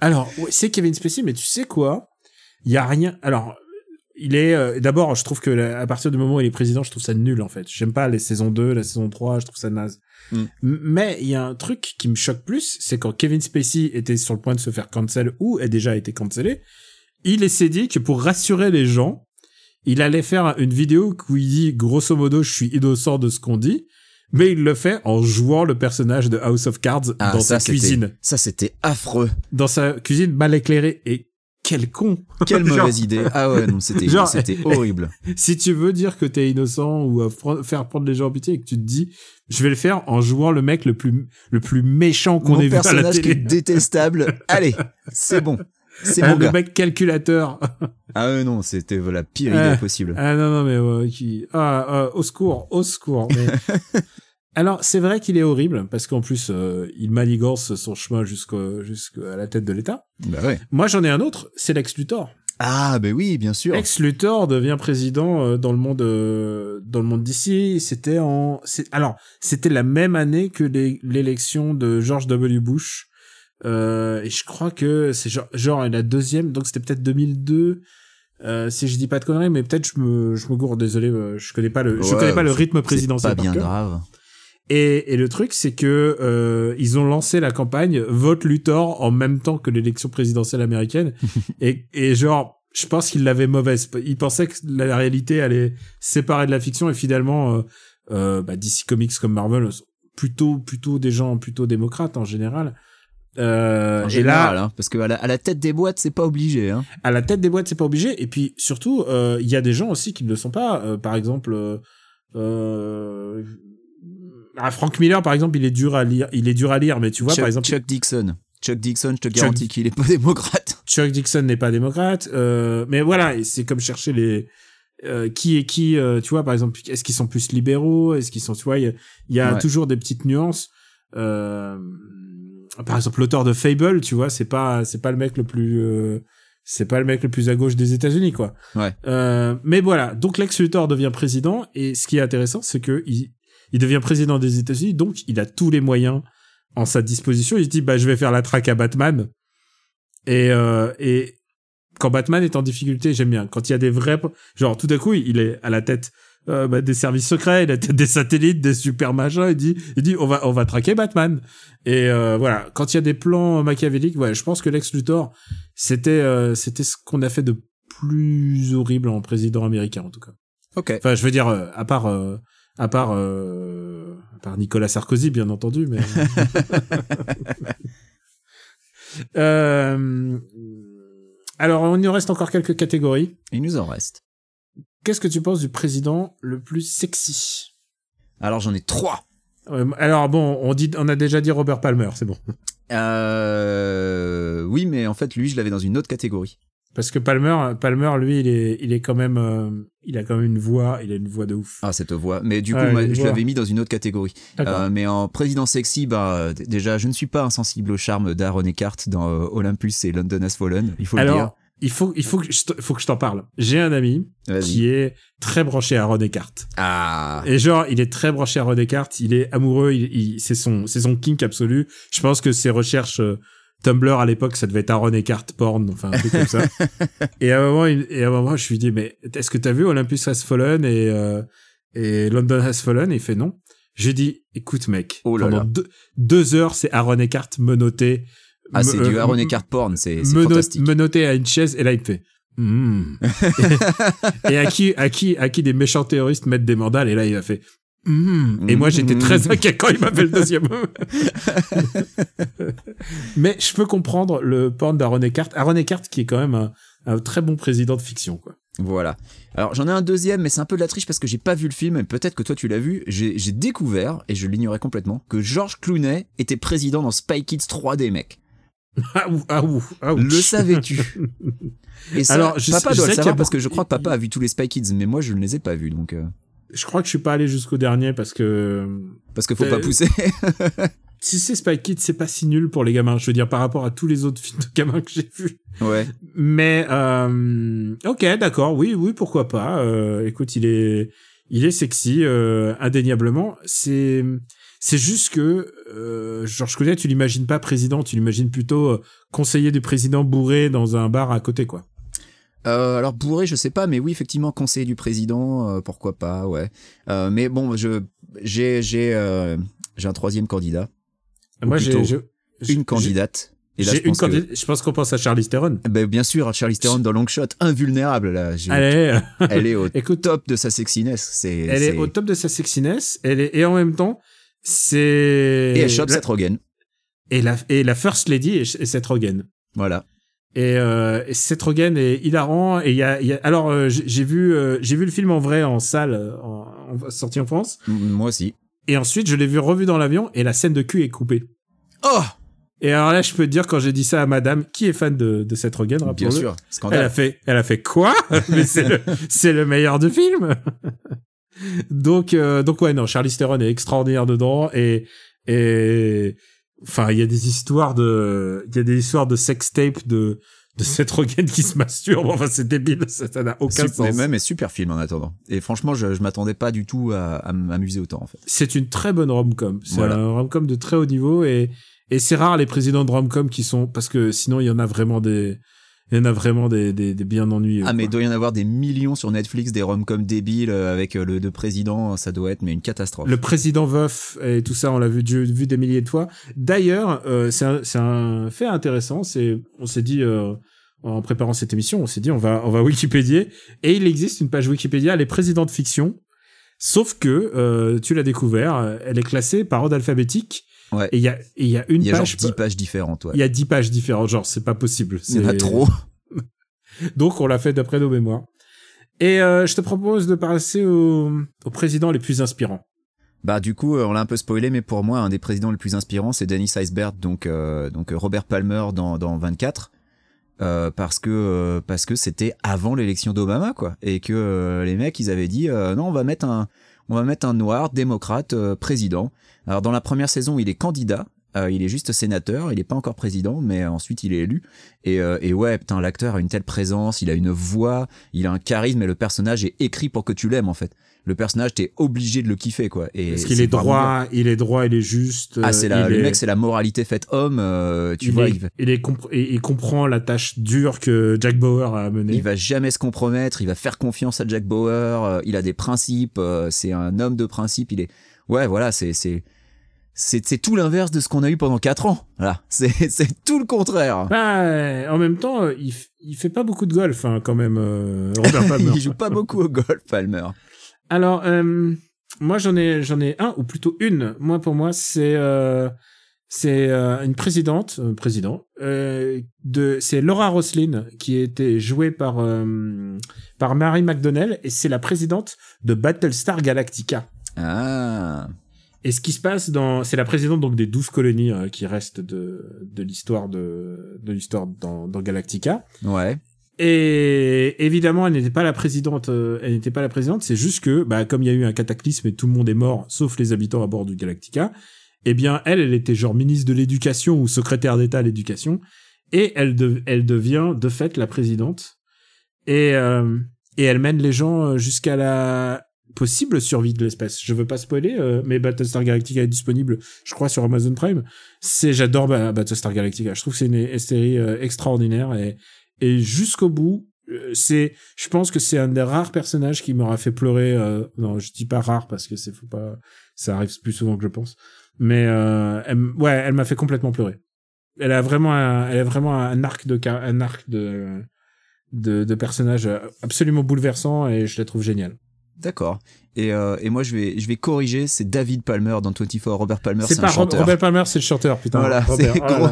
alors c'est Kevin Spacey mais tu sais quoi? Il y a rien alors il est euh, d'abord je trouve que la- à partir du moment où il est président je trouve ça nul en fait j'aime pas les saisons 2 la saison 3 je trouve ça naze Mm. Mais il y a un truc qui me choque plus c'est quand Kevin Spacey était sur le point de se faire cancel ou a déjà été cancellé il s'est dit que pour rassurer les gens il allait faire une vidéo où il dit grosso modo je suis innocent de ce qu'on dit mais il le fait en jouant le personnage de House of Cards Ah, dans sa cuisine Ça, c'était affreux. dans sa cuisine mal éclairée et quel con Quelle Genre- mauvaise idée. Ah ouais, non, c'était Genre- c'était horrible. si tu veux dire que t'es innocent ou euh, faire prendre les gens en pitié et que tu te dis je vais le faire en jouant le mec le plus le plus méchant qu'on ait vu à la personnage qui est télé détestable. Allez, c'est bon. C'est Ah, mon le gars. mec calculateur Ah non, c'était la pire Ah. idée possible. ah non non mais ouais, qui ah, ah, au secours au secours mais alors c'est vrai qu'il est horrible parce qu'en plus euh, il manigance son chemin jusqu'à la tête de l'État Bah ouais. moi j'en ai un autre c'est Lex Luthor Ah, bah oui, bien sûr. Lex Luthor devient président euh, dans le monde euh, dans le monde d'ici. C'était en alors c'était la même année que l'élection de George W. Bush. Euh, et je crois que c'est genre, genre la deuxième, donc c'était peut-être 2002. Euh, si je dis pas de conneries, mais peut-être je me je me gourre. Désolé, euh, je connais pas le je connais pas le rythme présidentiel. pas bien cœur. grave. Et, et le truc, c'est que euh, ils ont lancé la campagne vote Luthor en même temps que l'élection présidentielle américaine. et, et genre, je pense qu'ils l'avaient mauvaise. Ils pensaient que la réalité allait séparer de la fiction et finalement, euh, euh, bah, DC Comics comme Marvel, plutôt plutôt des gens plutôt démocrates en général. Euh, et là, hein, parce que à la, à la tête des boîtes, c'est pas obligé. Hein. à la tête des boîtes, c'est pas obligé. Et puis surtout, euh, il y a des gens aussi qui ne le sont pas. Euh, par exemple, euh, euh, ah, Frank Miller, par exemple, il est dur à lire. Il est dur à lire, mais tu vois, Chuck, par exemple, Chuck Dixon. Chuck Dixon, je te Chuck- garantis qu'il est pas démocrate. Chuck Dixon n'est pas démocrate. Euh, mais voilà, c'est comme chercher les euh, qui est qui. euh, tu vois, par exemple, est-ce qu'ils sont plus libéraux Est-ce qu'ils sont, tu vois, il y a, il y a Ouais. toujours des petites nuances. Euh, par exemple, l'auteur de Fable, tu vois, c'est pas c'est pas le mec le plus euh, c'est pas le mec le plus à gauche des États-Unis, quoi. Ouais. Euh, mais voilà, donc Lex Luthor devient président et ce qui est intéressant, c'est que il, il devient président des États-Unis, donc il a tous les moyens en sa disposition. Il se dit bah je vais faire la traque à Batman et euh, et quand Batman est en difficulté, j'aime bien. Quand il y a des vrais genre tout à coup il est à la tête euh, bah, des services secrets, il a des satellites, des super machins. Il dit il dit on va on va traquer Batman. Et euh, voilà, quand il y a des plans machiavéliques, ouais, je pense que Lex Luthor c'était euh, c'était ce qu'on a fait de plus horrible en président américain en tout cas. Ok. Enfin, je veux dire à part à part à part Nicolas Sarkozy bien entendu, mais euh, alors il nous reste encore quelques catégories. Il nous en reste. Qu'est-ce que tu penses du président le plus sexy? Alors j'en ai trois. Euh, Alors bon, on dit on a déjà dit Robert Palmer, c'est bon. Euh... Oui, mais en fait, lui, je l'avais dans une autre catégorie. Parce que Palmer, Palmer, lui, il est, il est quand même, euh, il a quand même une voix, il a une voix de ouf. Ah, cette voix. Mais du coup, moi, je l'avais mis dans une autre catégorie. Euh, mais en président sexy, bah, déjà, je ne suis pas insensible au charme d'Aaron Eckhart dans Olympus et London Has Fallen, il faut le dire. Il faut, il faut que je, faut que je t'en parle. J'ai un ami qui est très branché à Ron Eckhart. Ah, Et genre, il est très branché à Ron Eckhart. Il est amoureux. Il, il- c'est son, c'est son kink absolu. Je pense que ses recherches euh, Tumblr à l'époque, ça devait être Aaron Eckhart porn, enfin un truc comme ça. Et à un moment, il- et à un moment, je lui dis, mais est-ce que t'as vu Olympus Has Fallen et euh, et London Has Fallen? Et il fait non. J'ai dit, écoute mec, Oh là pendant là. Deux, deux heures, c'est Aaron Eckhart menotté. Ah c'est me- du euh, Aaron Eckhart porn, c'est fantastique. menotté à une chaise et là il me fait Hmm. et à qui à qui à qui des méchants terroristes mettent des mandales et là il a fait Hmm. et moi j'étais très inquiet quand il m'a fait le deuxième mais je peux comprendre le porn d'Aaron Eckhart Aaron Eckhart qui est quand même un, un très bon président de fiction quoi Voilà. Alors j'en ai un deuxième, mais c'est un peu de la triche parce que j'ai pas vu le film, et peut-être que toi tu l'as vu. J'ai découvert, et je l'ignorais complètement, que George Clooney était président dans Spy Kids 3D, mec. Ah ouh ah ouh ah ouh. Le savais-tu Et ça, Alors, je papa je doit sais le a savoir parce que je crois que papa a vu tous les Spy Kids, mais moi je ne les ai pas vus, donc euh, je crois que je suis pas allé jusqu'au dernier parce que parce qu'il faut Euh, pas pousser. si c'est Spy Kids c'est pas si nul pour les gamins je veux dire par rapport à tous les autres films de gamins que j'ai vus ouais. Mais euh, ok, d'accord, oui, oui, pourquoi pas. Euh, écoute, il est, il est sexy, euh, indéniablement. C'est, c'est juste que euh, Georges Clooney, tu l'imagines pas président, tu l'imagines plutôt euh, conseiller du président bourré dans un bar à côté, quoi. Euh, alors bourré, je sais pas, mais oui, effectivement, conseiller du président, euh, pourquoi pas, ouais. Euh, mais bon, je j'ai j'ai euh, j'ai un troisième candidat, Moi, j'ai, une candidate. Et là, je une pense que- candidate. Je pense qu'on pense à Charlize Theron. Ben, bien sûr, Charlize Theron dans Long Shot, invulnérable là. Je- Allez, Elle est au écoute, top de sa sexiness. C'est elle est c'est- au top de sa sexiness. Elle est et en même temps, c'est et elle chope la, Seth Rogen. et la et la first lady est, Seth Rogen. Voilà. Et, euh, et Seth Rogen est hilarant. Et il y a, il y a alors euh, j'ai vu euh, j'ai vu le film en vrai en salle en, en- sorti en France. Moi aussi. Et ensuite je l'ai vu revu dans l'avion et la scène de cul est coupée. Oh, Et alors là je peux te dire quand j'ai dit ça à Madame qui est fan de, de Seth Rogen, bien sûr. Elle a Scandale. fait, elle a fait quoi? Mais c'est le, c'est le meilleur du film. Donc, euh, donc ouais, non, Charlize Theron est extraordinaire dedans et et enfin, il y a des histoires de, il y a des histoires de sex tape de de Seth Rogen qui se masturbe. Enfin, c'est débile, ça n'a aucun Sup- mais sens. même est super film en attendant. Et franchement, je, je m'attendais pas du tout à, à m'amuser autant en fait. C'est une très bonne rom-com. C'est Voilà. un rom-com de très haut niveau et et c'est rare les présidents de rom-com qui sont parce que sinon il y en a vraiment des il y en a vraiment des des, des bien ennuyeux. Ah mais il doit y en avoir des millions sur Netflix, des rom-com débiles euh, avec euh, le, le président, ça doit être mais une catastrophe. Le président veuf et tout ça, on l'a vu, vu des milliers de fois. D'ailleurs, euh, c'est un, un fait intéressant. C'est, on s'est dit euh, en préparant cette émission, on s'est dit on va, on va Wikipédier et il existe une page Wikipédia, les présidents de fiction. Sauf que euh, tu l'as découvert, elle est classée par ordre alphabétique. Ouais. Et il y a, et il y a une il y a genre page. 10 pages différentes, ouais. Il y a 10 pages différentes, genre c'est pas possible. Il y en a trop. Donc on l'a fait d'après nos mémoires. Et euh, je te propose de passer aux, présidents les plus inspirants. Bah du coup, euh, on l'a un peu spoilé, mais pour moi, un des présidents les plus inspirants, c'est Dennis Iceberg, donc euh, donc Robert Palmer dans dans 24, euh, parce que euh, parce que c'était avant l'élection d'Obama, quoi, et que les mecs, ils avaient dit non, on va mettre un on va mettre un noir démocrate euh, président. Alors dans la première saison, il est candidat. euh, il est juste sénateur, il est pas encore président, mais ensuite il est élu. Et, euh, et ouais, putain, l'acteur a une telle présence, il a une voix, il a un charisme, et le personnage est écrit pour que tu l'aimes en fait. Le personnage, t'es obligé de le kiffer quoi. Et Parce qu'il est droit, il est droit, il est juste. Ah, c'est la, il le est- mec, c'est la moralité faite homme. euh, tu il vois, est- il va, il est et il comprend la tâche dure que Jack Bauer a menée. il va jamais se compromettre. Il va faire confiance à Jack Bauer. euh, il a des principes. euh, c'est un homme de principe. Il est, ouais, voilà, c'est c'est c'est tout l'inverse de ce qu'on a eu pendant quatre ans. Voilà, c'est tout le contraire. Bah, euh, en même temps, euh, il, il fait pas beaucoup de golf hein, quand même, euh, Robert Palmer. il joue pas beaucoup au golf, Palmer. Alors, euh, moi j'en ai j'en ai un ou plutôt une. Moi pour moi c'est euh, c'est euh, une présidente, président de c'est Laura Roslin qui était jouée par par Mary McDonnell et c'est la présidente de Battlestar Galactica. Ah, Et ce qui se passe dans, c'est la présidente donc des douze colonies euh, qui restent de de l'histoire de de l'histoire dans, dans Galactica. ouais. Et évidemment, elle n'était pas la présidente. euh, elle n'était pas la présidente. C'est juste que, bah, comme il y a eu un cataclysme et tout le monde est mort, sauf les habitants à bord du Galactica. Eh bien, elle, elle était genre ministre de l'éducation ou secrétaire d'État à l'éducation, et elle, elle devient de fait la présidente. Et euh, et elle mène les gens euh, jusqu'à la possible survie de l'espèce. Je veux pas spoiler, mais Battlestar Galactica est disponible, je crois, sur Amazon Prime. C'est, j'adore Battlestar Galactica. Je trouve que c'est une, série extraordinaire et et jusqu'au bout euh, c'est je pense que c'est un des rares personnages qui m'aura fait pleurer euh, non je dis pas rare parce que c'est faut pas ça arrive plus souvent que je pense mais euh, elle, ouais elle m'a fait complètement pleurer elle a vraiment un, elle a vraiment un arc de un arc de de, de personnage absolument bouleversant et je la trouve géniale D'accord. Et, euh, et moi, je vais, je vais corriger. C'est David Palmer dans 24. Robert Palmer, c'est c'est pas un chanteur. Robert Palmer c'est le chanteur putain Voilà, Robert. c'est Oh là.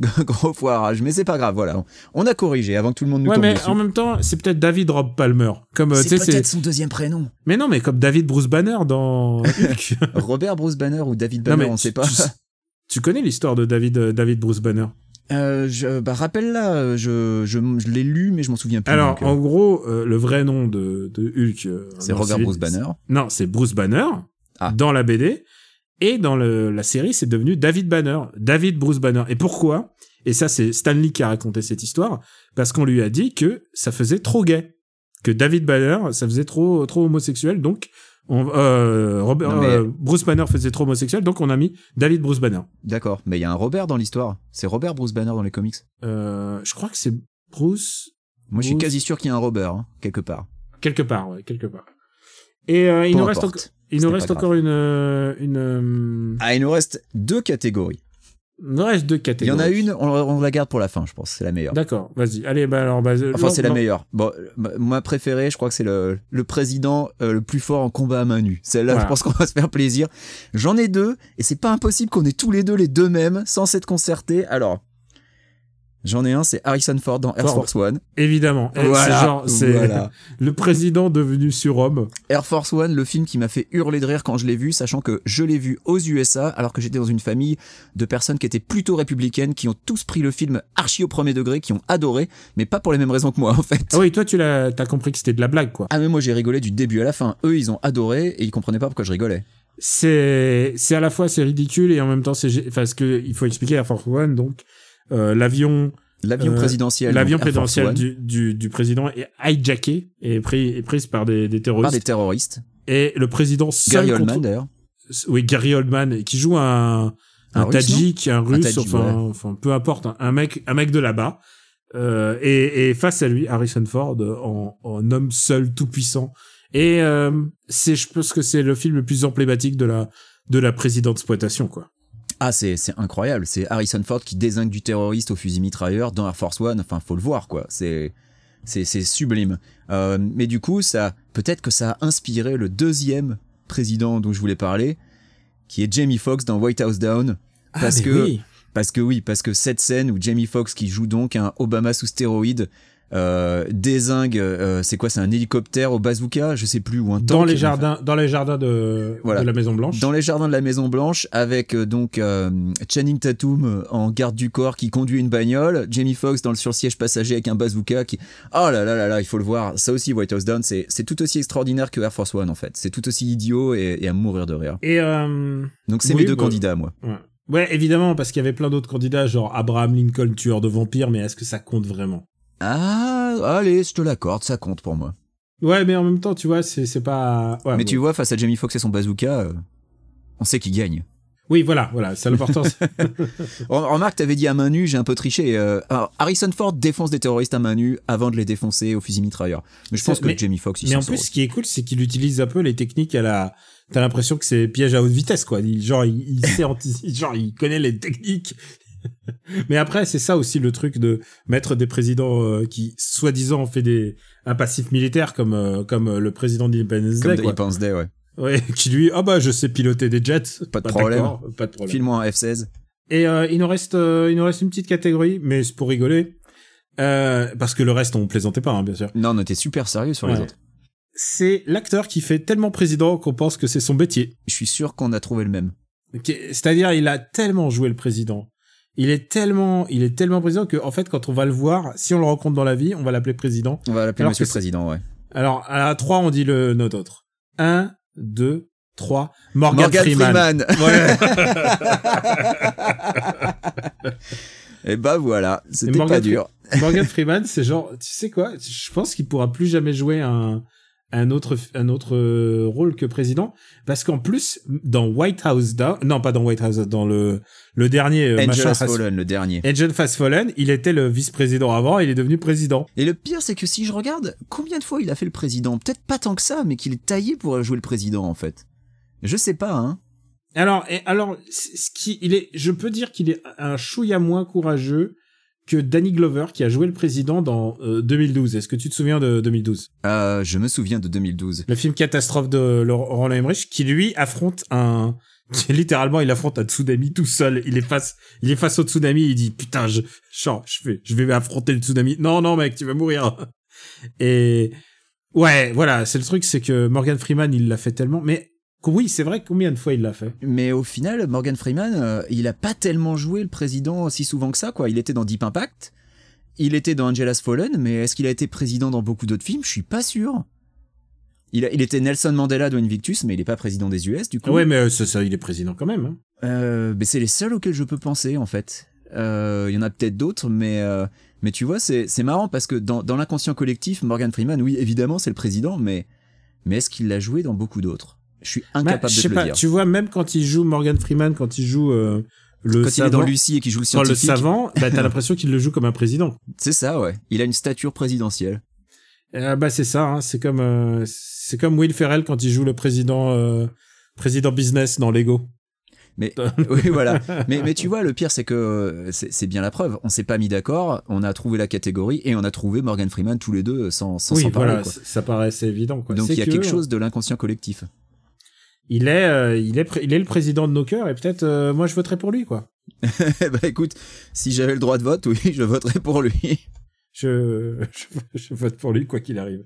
Gros foirage. Mais c'est pas grave. Voilà. On a corrigé avant que tout le monde nous ouais tombe mais dessus. en même temps c'est peut-être David Rob Palmer comme euh, c'est son deuxième prénom. mais non mais comme David Bruce Banner dans Hulk Robert Bruce Banner ou David Non, Banner, mais on sait tu- pas. Tu, tu connais l'histoire de David, euh, David Bruce Banner? Euh, je, bah, rappelle-la, euh, je, je, je l'ai lu, mais je m'en souviens plus. Alors, donc, euh, en gros, euh, le vrai nom de, de Hulk... euh, c'est Robert civil- Bruce Banner. Non, c'est Bruce Banner, Ah. dans la BD. Et dans le, la série, c'est devenu David Banner. David Bruce Banner. Et pourquoi? Et ça, c'est Stanley qui a raconté cette histoire. Parce qu'on lui a dit que ça faisait trop gay. Que David Banner, ça faisait trop, trop homosexuel. Donc, on, euh, Robert, Non, mais- euh, Bruce Banner faisait trop homosexuel. Donc, on a mis David Bruce Banner. D'accord. Mais il y a un Robert dans l'histoire. C'est Robert Bruce Banner dans les comics. Euh, je crois que c'est Bruce. Moi, je suis quasi sûr qu'il y a un Robert, hein, quelque part. Quelque part, ouais, quelque part. Et euh, il nous reste, enco- il nous reste encore une, une, Ah, il nous reste deux catégories. Il nous reste deux Il y en a une, on, on la garde pour la fin, je pense. C'est la meilleure. D'accord, vas-y. Allez, bah alors, bah, Enfin, non, c'est la meilleure. Bon, ma- ma préférée, je crois que c'est le, le président euh, le plus fort en combat à main nue. Celle-là, Voilà. je pense qu'on va se faire plaisir. J'en ai deux, et c'est pas impossible qu'on ait tous les deux les deux mêmes, sans s'être concertés. Alors, j'en ai un, c'est Harrison Ford dans Air Ford. Force One. Évidemment. Voilà, C'est genre, c'est voilà. le président devenu surhomme. Air Force One, le film qui m'a fait hurler de rire quand je l'ai vu, sachant que je l'ai vu aux USA, alors que j'étais dans une famille de personnes qui étaient plutôt républicaines, qui ont tous pris le film archi au premier degré, qui ont adoré, mais pas pour les mêmes raisons que moi, en fait. Ah oui, toi, tu l'as, t'as compris que c'était de la blague, quoi. Ah mais moi j'ai rigolé du début à la fin. Eux ils ont adoré et ils comprenaient pas pourquoi je rigolais. C'est, c'est à la fois c'est ridicule et en même temps c'est, parce que il faut expliquer Air Force One, donc euh, l'avion, L'avion Euh, présidentiel. l'avion présidentiel du, du, du président est hijacké et pris, est prise par des, des terroristes. par des terroristes. Et le président seul Gary contre- Oldman d'ailleurs. oui Gary Oldman qui joue un un, Un Russe, Tadjik, un russe, Tadjik, enfin, ouais. enfin peu importe, un, un mec, un mec de là-bas. Euh, et, et face à lui, Harrison Ford en, en homme seul, tout puissant. Et euh, c'est, je pense que c'est le film le plus emblématique de la de la présidente exploitation, quoi. Ah c'est c'est incroyable. C'est Harrison Ford qui désingue du terroriste au fusil mitrailleur dans Air Force One. Enfin faut le voir quoi. C'est c'est c'est sublime. Euh, mais du coup ça peut-être que ça a inspiré le deuxième président dont je voulais parler, qui est Jamie Foxx dans White House Down. Parce Ah, que oui. Parce que oui, parce que cette scène où Jamie Foxx qui joue donc un Obama sous stéroïde euh, désingue, euh, c'est quoi, c'est un hélicoptère au bazooka, je sais plus, ou un dans tank, les enfin, jardins, dans les jardins de, Voilà. de la Maison Blanche. Dans les jardins de la Maison Blanche, avec euh, donc euh, Channing Tatum euh, en garde du corps qui conduit une bagnole, Jamie Foxx dans le sursiège passager avec un bazooka qui, oh là là là là, il faut le voir. Ça aussi, White House Down, c'est c'est tout aussi extraordinaire que Air Force One en fait. C'est tout aussi idiot et, et à mourir de rire. Et euh, Donc c'est Oui, mes deux bah, candidats, moi. ouais. ouais, évidemment, parce qu'il y avait plein d'autres candidats, genre Abraham Lincoln, tueur de vampires, mais est-ce que ça compte vraiment? Ah, allez, je te l'accorde, ça compte pour moi. Ouais, mais en même temps, tu vois, c'est c'est pas. ouais, Mais bon. tu vois, face à Jamie Foxx et son bazooka, euh, on sait qui gagne. Oui, voilà, voilà, c'est l'important. Rem- Remarque, t'avais dit à main nue, j'ai un peu triché. euh, alors, Harrison Ford défonce des terroristes à main nue avant de les défoncer au fusil mitrailleur. Mais je pense que mais- Jamie Foxx, mais en plus, ce qui est cool, c'est qu'il utilise un peu les techniques à la. T'as l'impression que c'est piège à haute vitesse, quoi. Il, genre, il, il sait genre, il connaît les techniques. Mais après, c'est ça aussi le truc de mettre des présidents euh, qui, soi-disant, ont fait des un passif militaire comme euh, comme euh, le président d'Independence Comme Day, quoi. Independence Day, ouais. Ouais, qui lui, ah bah, je sais piloter des jets. Pas de Bah, problème. Pas de problème. File-moi un F-16. Et euh, il nous reste, il nous reste une petite catégorie, mais c'est pour rigoler. Parce que le reste, on plaisantait pas, hein, bien sûr. Non, on était super sérieux sur les autres. C'est l'acteur qui fait tellement président qu'on pense que c'est son métier. Je suis sûr qu'on a trouvé le même. C'est-à-dire, il a tellement joué le président. Il est tellement, il est tellement président que, en fait, quand on va le voir, si on le rencontre dans la vie, on va l'appeler président. On va l'appeler Monsieur le Président, ouais. Alors, à la 3, on dit le notre autre. 1, 2, 3. Morgan, Morgan Freeman. Freeman. Ouais. Et bah voilà, c'était pas dur. Morgan Freeman, c'est genre, tu sais quoi? Je pense qu'il pourra plus jamais jouer un un autre un autre euh, rôle que président parce qu'en plus dans White House Down, non pas dans White House, dans le le dernier euh, Angel Has Fallen, le dernier. Angel Fast Fallen, il était le vice-président avant, il est devenu président. Et le pire, c'est que si je regarde combien de fois il a fait le président, peut-être pas tant que ça, mais qu'il est taillé pour jouer le président en fait. Je sais pas, hein. Alors et alors ce qui il est je peux dire qu'il est un chouïa moins courageux que Danny Glover qui a joué le président dans euh, 2012. Est-ce que tu te souviens de 2012 Euh, je me souviens de 2012. le film catastrophe de Roland Emmerich, qui lui affronte un, qui, littéralement, il affronte un tsunami tout seul. Il est face, il est face au tsunami, il dit, putain, je, je vais, je vais affronter le tsunami. Non, non, mec, tu vas mourir. Et, ouais, voilà, c'est le truc, c'est que Morgan Freeman, il l'a fait tellement, mais, oui, c'est vrai, combien de fois il l'a fait? Mais au final, Morgan Freeman, euh, il a pas tellement joué le président si souvent que ça, quoi. Il était dans Deep Impact, il était dans Angel Has Fallen, mais est-ce qu'il a été président dans beaucoup d'autres films? Je suis pas sûr. Il, a- il était Nelson Mandela dans Invictus, mais il est pas président des US, du coup. Ouais, mais euh, ça, ça, il est président quand même. hein. Euh, mais c'est les seuls auxquels je peux penser en fait. Il y en a peut-être d'autres, mais mais tu vois, c'est c'est marrant parce que dans, dans l'inconscient collectif, Morgan Freeman, oui, évidemment, c'est le président, mais mais est-ce qu'il l'a joué dans beaucoup d'autres? Je suis Bah, incapable je de sais te pas, le dire. tu vois, même quand il joue Morgan Freeman, quand il joue euh, le Quand il est savant, dans Lucie et qu'il joue le quand le scientifique, savant, bah, t'as l'impression qu'il le joue comme un président. c'est ça, ouais. Il a une stature présidentielle. Euh, bah c'est ça, hein, c'est comme euh, c'est comme Will Ferrell quand il joue le président euh, président business dans Lego. Mais oui, voilà. Mais, mais tu vois, le pire, c'est que euh, c'est bien la preuve. On s'est pas mis d'accord, on a trouvé la catégorie et on a trouvé Morgan Freeman tous les deux sans sans oui, parler. voilà, quoi. ça paraissait évident. Quoi. Donc il y a que, quelque chose de l'inconscient collectif. Il est, euh, il est, pré- il est le président de nos cœurs et peut-être euh, moi je voterai pour lui quoi. bah écoute, si j'avais le droit de vote, oui, je voterais pour lui. Je, je, je vote pour lui quoi qu'il arrive.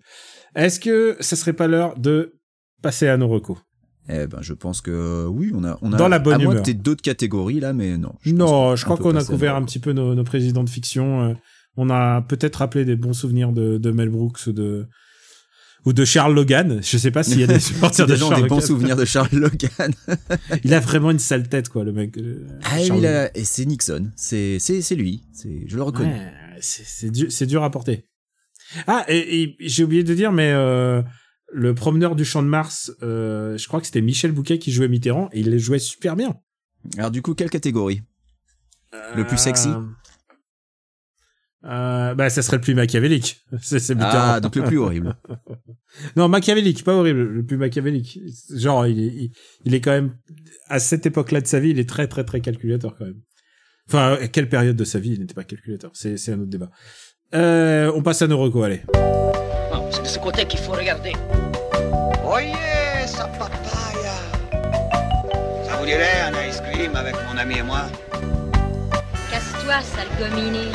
Est-ce que ça serait pas l'heure de passer à nos recos? Eh ben, je pense que euh, oui, on a, on a Dans la bonne à moins humeur. que d'autres catégories là, mais non. je Non, je crois qu'on a couvert un petit peu nos, nos présidents de fiction. euh, on a peut-être rappelé des bons souvenirs de, de Mel Brooks ou de ou de Charles Logan. Je sais pas s'il y a des supporters de gens Charles des bons Logan. souvenirs de Charles Logan. Il a vraiment une sale tête quoi, le mec. euh, Ah il a- et c'est Nixon, c'est c'est c'est lui, c'est je le reconnais. Ouais, c'est c'est dur, c'est dur à porter. Ah, et, et j'ai oublié de dire, mais euh, le promeneur du champ de Mars, euh, je crois que c'était Michel Bouquet qui jouait Mitterrand et il les jouait super bien. Alors du coup, quelle catégorie? Le plus sexy? Euh, bah, ça serait le plus machiavélique. C'est. Ah, donc le plus horrible. Non, machiavélique, pas horrible, le plus machiavélique. Genre, il est, il, il est quand même, à cette époque-là de sa vie, il est très, très, très calculateur quand même. Enfin, à quelle période de sa vie il n'était pas calculateur? C'est c'est un autre débat. Euh, on passe à nos recos, allez. Non, c'est de ce côté qu'il faut regarder. Oyez, sa papaya Ça vous dirait un ice cream avec mon ami et moi? Casse-toi, sale gominé.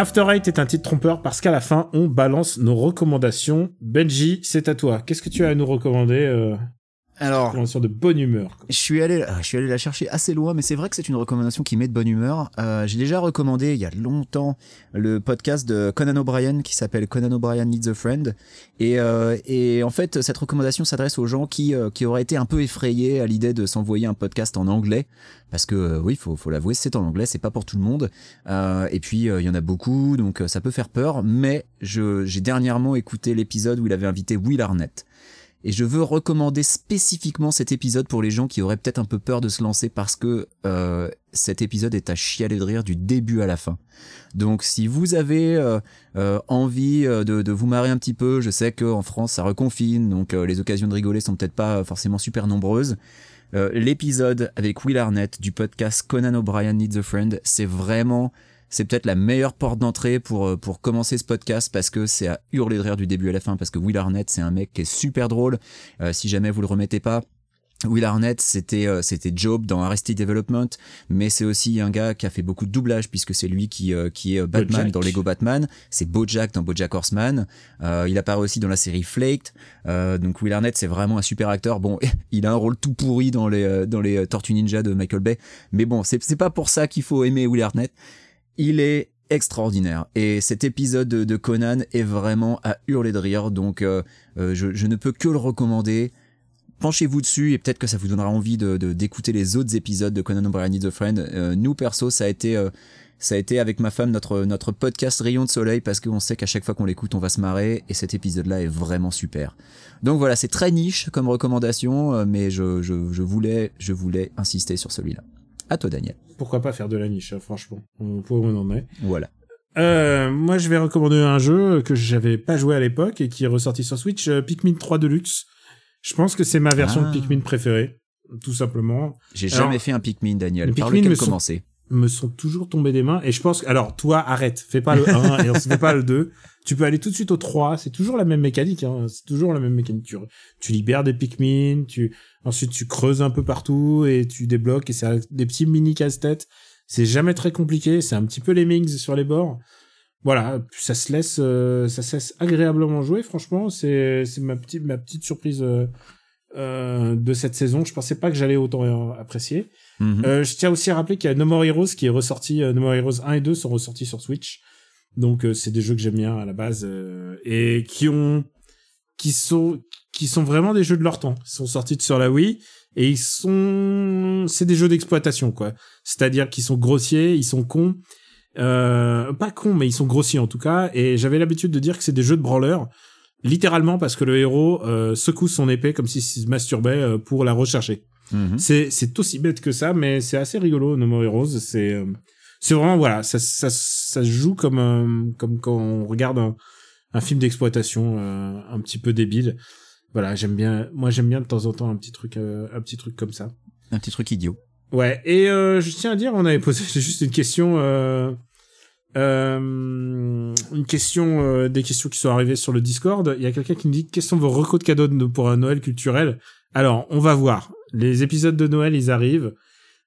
After Eight est un titre trompeur parce qu'à la fin, on balance nos recommandations. Benji, c'est à toi. Qu'est-ce que tu as à nous recommander euh, Alors, de bonne humeur. Je suis allé, euh, je suis allé la chercher assez loin, mais c'est vrai que c'est une recommandation qui met de bonne humeur. Euh, J'ai déjà recommandé il y a longtemps le podcast de Conan O'Brien qui s'appelle Conan O'Brien Needs a Friend, et, euh, et en fait cette recommandation s'adresse aux gens qui euh, qui auraient été un peu effrayés à l'idée de s'envoyer un podcast en anglais, parce que euh, oui, faut faut l'avouer, c'est en anglais, c'est pas pour tout le monde. Euh, et puis euh, il y en a beaucoup, donc euh, ça peut faire peur. Mais j'ai dernièrement écouté l'épisode où il avait invité Will Arnett. Et je veux recommander spécifiquement cet épisode pour les gens qui auraient peut-être un peu peur de se lancer parce que euh, cet épisode est à chialer de rire du début à la fin. Donc si vous avez euh, euh, envie euh, de, vous marrer un petit peu, je sais qu'en France ça reconfine, donc les occasions de rigoler sont peut-être pas forcément super nombreuses. L'épisode avec Will Arnett du podcast Conan O'Brien Needs a Friend, c'est vraiment c'est peut-être la meilleure porte d'entrée pour euh, pour commencer ce podcast parce que c'est à hurler de rire du début à la fin parce que Will Arnett c'est un mec qui est super drôle. Euh, si jamais vous le remettez pas, Will Arnett, c'était euh, c'était Job dans Arrested Development, mais c'est aussi un gars qui a fait beaucoup de doublage puisque c'est lui qui euh, qui est Batman Bojack. dans Lego Batman, c'est BoJack dans BoJack Horseman. Euh, il apparaît aussi dans la série Flaked. Donc Will Arnett, c'est vraiment un super acteur. Bon, il a un rôle tout pourri dans les dans les Tortues Ninja de Michael Bay, mais bon, c'est c'est pas pour ça qu'il faut aimer Will Arnett. Il est extraordinaire et cet épisode de, Conan est vraiment à hurler de rire. Donc euh, euh, je, ne peux que le recommander penchez-vous dessus et peut-être que ça vous donnera envie de d'écouter les autres épisodes de Conan O'Brien Needs a Friend. Euh, nous perso, ça a été ça a été avec ma femme notre notre podcast Rayon de Soleil parce qu'on sait qu'à chaque fois qu'on l'écoute, on va se marrer et cet épisode-là est vraiment super. Donc voilà, c'est très niche comme recommandation, mais je, je voulais je voulais insister sur celui-là. À toi, Daniel. Pourquoi pas faire de la niche, hein, franchement. On peut où on en est. Voilà. Euh, moi, je vais recommander un jeu que j'avais pas joué à l'époque et qui est ressorti sur Switch, euh, Pikmin 3 Deluxe. Je pense que c'est ma version Ah. de Pikmin préférée, tout simplement. J'ai jamais fait un Pikmin, Daniel. les Par Pikmin lequel me sont- commencer me sont toujours tombés des mains et je pense que, alors toi arrête fais pas le 1 et on se fait pas le 2 tu peux aller tout de suite au 3 c'est toujours la même mécanique hein. c'est toujours la même mécanique tu, tu libères des Pikmin tu ensuite tu creuses un peu partout et tu débloques et c'est des petits mini casse-tête c'est jamais très compliqué c'est un petit peu les mings sur les bords voilà ça se laisse euh, ça se laisse agréablement jouer franchement c'est c'est ma petite ma petite surprise euh, euh, de cette saison je pensais pas que j'allais autant apprécier Mhm. euh, je tiens aussi à rappeler qu'il y a No More Heroes qui est ressorti, euh, No More Heroes 1 et 2 sont ressortis sur Switch. Donc euh, c'est des jeux que j'aime bien à la base euh, et qui ont qui sont qui sont vraiment des jeux de leur temps. Ils sont sortis sur la Wii et ils sont, c'est des jeux d'exploitation quoi. C'est-à-dire qu'ils sont grossiers, ils sont cons, euh, pas cons mais ils sont grossiers en tout cas. Et j'avais l'habitude de dire que c'est des jeux de branleurs, littéralement parce que le héros euh, secoue son épée comme s'il se masturbait euh, pour la rechercher. Mhm. C'est c'est aussi bête que ça, mais c'est assez rigolo No More Heroes. C'est euh, c'est vraiment voilà, ça ça ça se joue comme euh, comme quand on regarde un, un film d'exploitation euh, un petit peu débile. Voilà, j'aime bien. Moi, j'aime bien de temps en temps un petit truc euh, un petit truc comme ça. Un petit truc idiot. Ouais. Et euh, je tiens à dire, on avait posé juste une question. Euh, euh, une question, euh, des questions qui sont arrivées sur le Discord. Il y a quelqu'un qui me dit quels sont vos recos de cadeaux de- pour un Noël culturel? Alors, on va voir. Les épisodes de Noël, ils arrivent.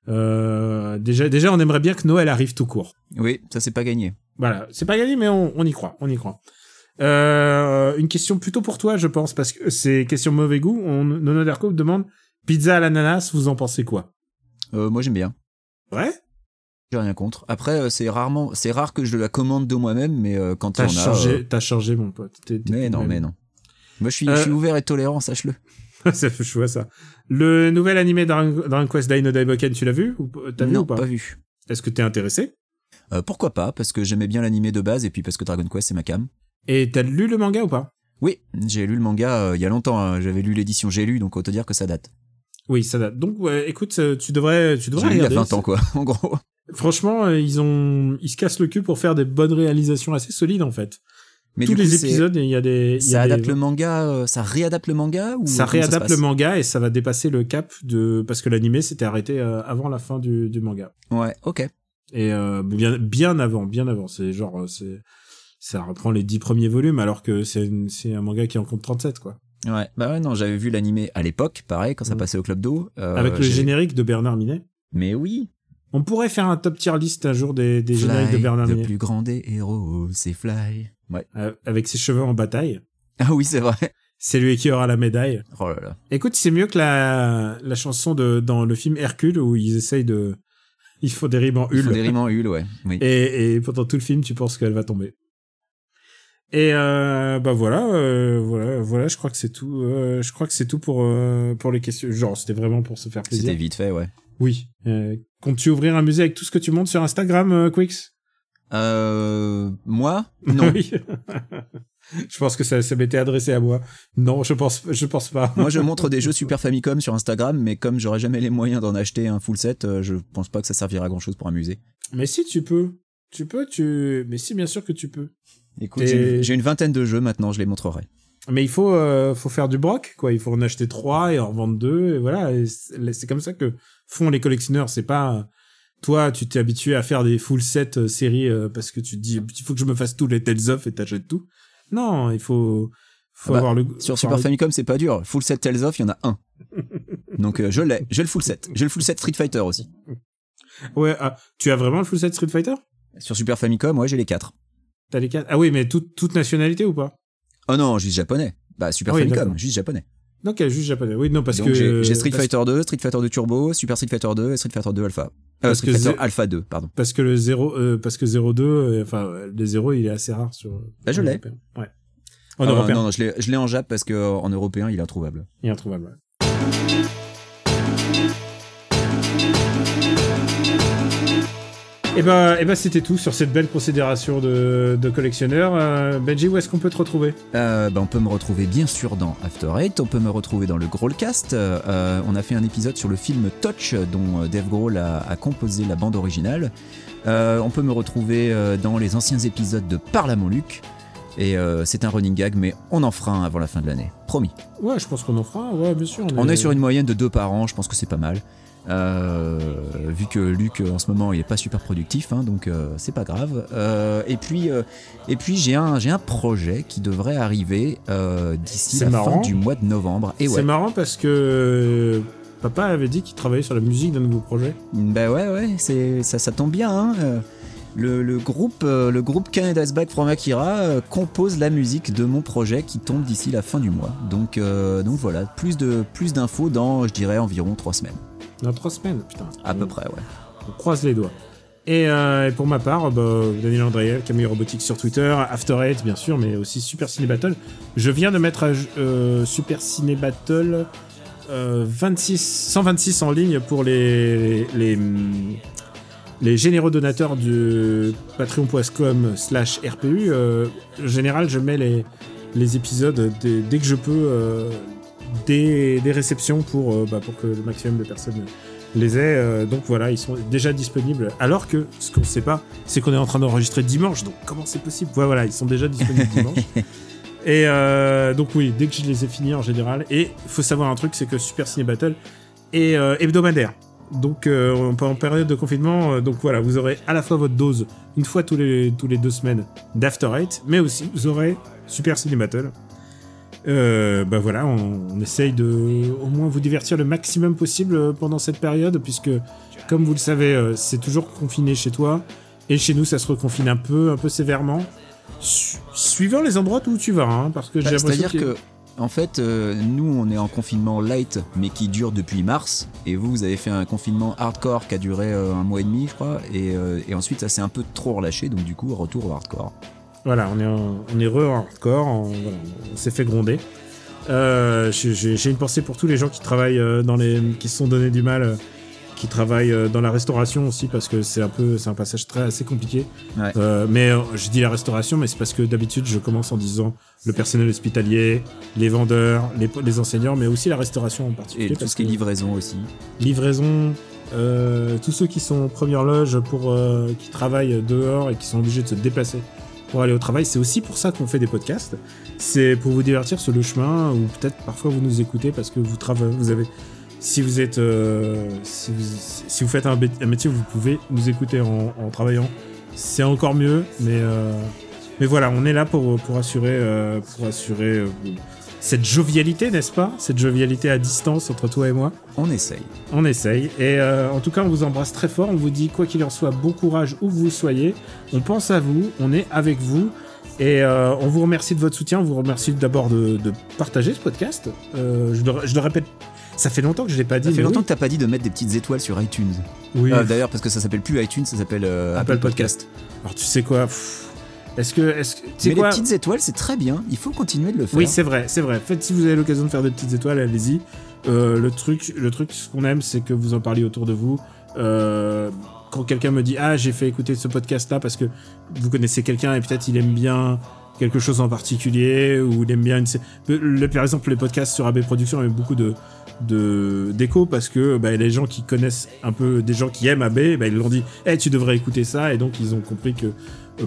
Euh, déjà, déjà, on aimerait bien que Noël arrive tout court. Oui, ça c'est pas gagné. Voilà, c'est pas gagné, mais on, on y croit, on y croit. Euh, une question plutôt pour toi, je pense, parce que c'est question mauvais goût. On, Nono demande pizza à l'ananas, vous en pensez quoi? Euh, moi j'aime bien. Ouais? J'ai rien contre. Après, c'est rarement, c'est rare que je la commande de moi-même, mais quand T'as changé, t'as changé, mon pote. Mais non, mais non. Moi je suis, je suis ouvert et tolérant, sache-le. ça fait chouette ça. Le nouvel animé Dragon Dragon Quest Dino Daiboken, tu l'as vu ou T'as vu non, ou pas, vu. Est-ce que t'es intéressé? Euh, pourquoi pas Parce que j'aimais bien l'animé de base et puis parce que Dragon Quest c'est ma cam. Et t'as lu le manga ou pas? Oui, j'ai lu le manga euh, il y a longtemps. hein. J'avais lu l'édition J'ai lu, donc autant dire que ça date. Oui, ça date. Donc, écoute, euh, tu devrais, tu devrais lu il y a regarder. 20 ans quoi, en gros. Franchement, ils ont, ils se cassent le cul pour faire des bonnes réalisations assez solides en fait. Mais Tous les coup, épisodes, il y a des, y Ça a des- adapte le manga, euh, ça réadapte le manga ou ça réadapte le manga et ça va dépasser le cap de parce que l'animé s'était arrêté euh, avant la fin du, du manga Ouais, ok. et euh, bien bien avant bien avant c'est genre c'est ça reprend les dix premiers volumes alors que c'est un manga qui en compte 37 quoi Ouais, bah ouais, non, j'avais vu l'animé à l'époque, pareil, quand ça Mhm. passait au Club d'eau. euh, avec le générique de Bernard Minet Mais oui, on pourrait faire un top tier list un jour des, des génériques de Bernard le Minet plus grand des héros, c'est Fly. Ouais. Euh, avec ses cheveux en bataille Ah oui, c'est vrai. c'est lui qui aura la médaille Oh là là. écoute c'est mieux que la la chanson de dans le film Hercule où ils essayent de ils font des rimes en Il faut hule des rimes en hule, ouais. Oui. Et, et pendant tout le film, tu penses qu'elle va tomber. Et euh, bah voilà, euh, voilà, voilà. Je crois que c'est tout. euh, je crois que c'est tout pour pour les questions. Genre, c'était vraiment pour se faire plaisir. C'était vite fait, ouais. Oui. Comptes-tu ouvrir un musée avec tout ce que tu montes sur Instagram, Quix Euh, moi? Non. Oui. je pense que ça, ça m'était adressé à moi. Non, je pense, je pense pas. moi, je montre des jeux Super Famicom sur Instagram, mais comme j'aurais jamais les moyens d'en acheter un full set, euh, je pense pas que ça servira à grand chose pour un musée. Mais si tu peux, tu peux, tu. Mais si, bien sûr que tu peux. Écoute, j'ai une vingtaine de jeux maintenant, je les montrerai. Mais il faut, euh, faut faire du broc, quoi. Il faut en acheter trois et en revendre deux, et voilà. C'est comme ça que font les collectionneurs. C'est pas, toi, tu t'es habitué à faire des full set euh, séries euh, parce que tu te dis, il faut que je me fasse tous les Tales of et t'achètes tout. Non, il faut, faut Ah bah, avoir le. Sur Super le- Famicom, c'est pas dur. Full set Tales of, il y en a un. Donc euh, je l'ai, j'ai le full set. J'ai le full set Street Fighter aussi. Ouais, ah, tu as vraiment le full set Street Fighter? Sur Super Famicom, ouais, j'ai les quatre. T'as les quatre? Ah oui, mais toute, toute nationalité ou pas? Oh non, juste japonais. Bah Super Ah oui, Famicom, juste japonais. Donc, il y a juste japonais. Oui, non, parce Donc que. j'ai Street parce- Fighter 2, Street Fighter 2 Turbo, Super Street Fighter 2 et Street Fighter 2 Alpha. Euh, Parce Street que Fighter Alpha 2, pardon. Parce que le 0, euh, parce que 02, euh, enfin, le 0, il est assez rare sur. Bah, je en l'ai. Ouais. En Ah, européen. Non, non, je l'ai en Jap parce que euh, en européen, il est introuvable. Il est introuvable. ouais. Et ben, et ben c'était tout sur cette belle considération de, de collectionneur. Euh, Benji, où est-ce qu'on peut te retrouver? Euh, bah, on peut me retrouver bien sûr dans After Eight, on peut me retrouver dans le Growlcast. Euh, on a fait un épisode sur le film Touch dont euh, Dave Grohl a, a composé la bande originale. Euh, on peut me retrouver dans les anciens épisodes de Parle à mon Luc. Et euh, c'est un running gag, mais on en fera un avant la fin de l'année. Promis. Ouais, je pense qu'on en fera. Ouais, bien sûr. On est sur une moyenne de deux par an, je pense que c'est pas mal. Euh, vu que Luc en ce moment il est pas super productif, hein, donc euh, c'est pas grave. Euh, et puis, et puis j'ai un, j'ai un projet qui devrait arriver d'ici la marrant. fin du mois de novembre. Et C'est marrant parce que papa avait dit qu'il travaillait sur la musique d'un nouveau projet. bah ouais, ouais, c'est ça, ça tombe bien. hein. Le, le groupe, le groupe Canada's Back from Akira compose la musique de mon projet qui tombe d'ici la fin du mois. Donc, euh, donc voilà, plus de plus d'infos dans, je dirais, environ trois semaines, Dans trois semaines, putain. à peu près, ouais. On croise les doigts. Et, euh, et pour ma part, bah, Daniel Andriel, Camille Robotique sur Twitter, After Eight bien sûr, mais aussi Super Ciné Battle. Je viens de mettre à euh, Super Ciné Battle euh, 26, 126 en ligne pour les, les, les généreux donateurs du patreon.com slash RPU. Euh, en général, je mets les, les épisodes dès, dès que je peux, euh, des, des réceptions pour, euh, bah, pour que le maximum de personnes les aient. Euh, donc voilà, ils sont déjà disponibles. Alors que ce qu'on ne sait pas, c'est qu'on est en train d'enregistrer dimanche. Donc comment c'est possible? Ouais, Voilà, ils sont déjà disponibles dimanche. Et euh, donc oui, dès que je les ai finis en général. Et il faut savoir un truc, c'est que Super Ciné Battle est euh, hebdomadaire. Donc euh, en période de confinement, donc voilà, vous aurez à la fois votre dose une fois tous les, tous les deux semaines d'After Eight, mais aussi vous aurez Super Ciné Battle. Euh, bah voilà, on, on essaye de au moins vous divertir le maximum possible euh, pendant cette période, puisque comme vous le savez, euh, c'est toujours confiné chez toi, et chez nous ça se reconfine un peu, un peu sévèrement, Su- suivant les endroits où tu vas, hein, parce que j'ai Bah, l'impression C'est-à-dire qu'il y a- que, en fait, euh, nous, on est en confinement light, mais qui dure depuis mars. Et vous, vous avez fait un confinement hardcore qui a duré euh, un mois et demi, je crois. Et, euh, et ensuite, ça s'est un peu trop relâché. Donc, du coup, retour au hardcore. Voilà, on est, en- on est hardcore, on, voilà, on s'est fait gronder. Euh, j'ai- une pensée pour tous les gens qui travaillent euh, dans les, qui se sont donné du mal, euh, qui travaillent dans la restauration aussi, parce que c'est un peu, c'est un passage très assez compliqué. Ouais. Euh, mais je dis la restauration, mais c'est parce que d'habitude je commence en disant le personnel hospitalier, les vendeurs, les, les enseignants, mais aussi la restauration en particulier. Et tout parce ce qui est livraison aussi. livraison, euh, tous ceux qui sont en première loge pour euh, qui travaillent dehors et qui sont obligés de se déplacer pour aller au travail, c'est aussi pour ça qu'on fait des podcasts. C'est pour vous divertir sur le chemin ou peut-être parfois vous nous écoutez parce que vous travaillez, vous avez si vous êtes euh, si, vous, faites un, métier, vous pouvez nous écouter en, travaillant. C'est encore mieux, mais euh, mais voilà, on est là pour pour assurer euh, pour assurer cette jovialité, n'est-ce pas? Cette jovialité à distance entre toi et moi? On essaye. On essaye. Et euh, en tout cas, on vous embrasse très fort. On vous dit, quoi qu'il en soit, bon courage où vous soyez. On pense à vous. On est avec vous. Et euh, on vous remercie de votre soutien. On vous remercie d'abord de, de partager ce podcast. Euh, je, le, je le répète, ça fait longtemps que je l'ai pas dit. Ça fait longtemps oui. que t'as pas dit de mettre des petites étoiles sur iTunes. Oui, Euh, D'ailleurs, parce que ça s'appelle plus iTunes, ça s'appelle euh, Apple Podcast. Alors tu sais quoi? Pff, Est-ce que, est-ce que, Mais quoi les petites étoiles, c'est très bien. Il faut continuer de le faire. Oui, c'est vrai, c'est vrai. Faites si vous avez l'occasion de faire des petites étoiles, allez-y. Euh, le truc, le truc, ce qu'on aime, c'est que vous en parliez autour de vous. Euh, quand quelqu'un me dit ah j'ai fait écouter ce podcast là parce que vous connaissez quelqu'un et peut-être il aime bien quelque chose en particulier ou il aime bien une le, par exemple les podcasts sur AB Productions ont eu beaucoup de de d'écho parce que bah, les gens qui connaissent un peu des gens qui aiment AB bah, ils l'ont dit eh tu devrais écouter ça et donc ils ont compris que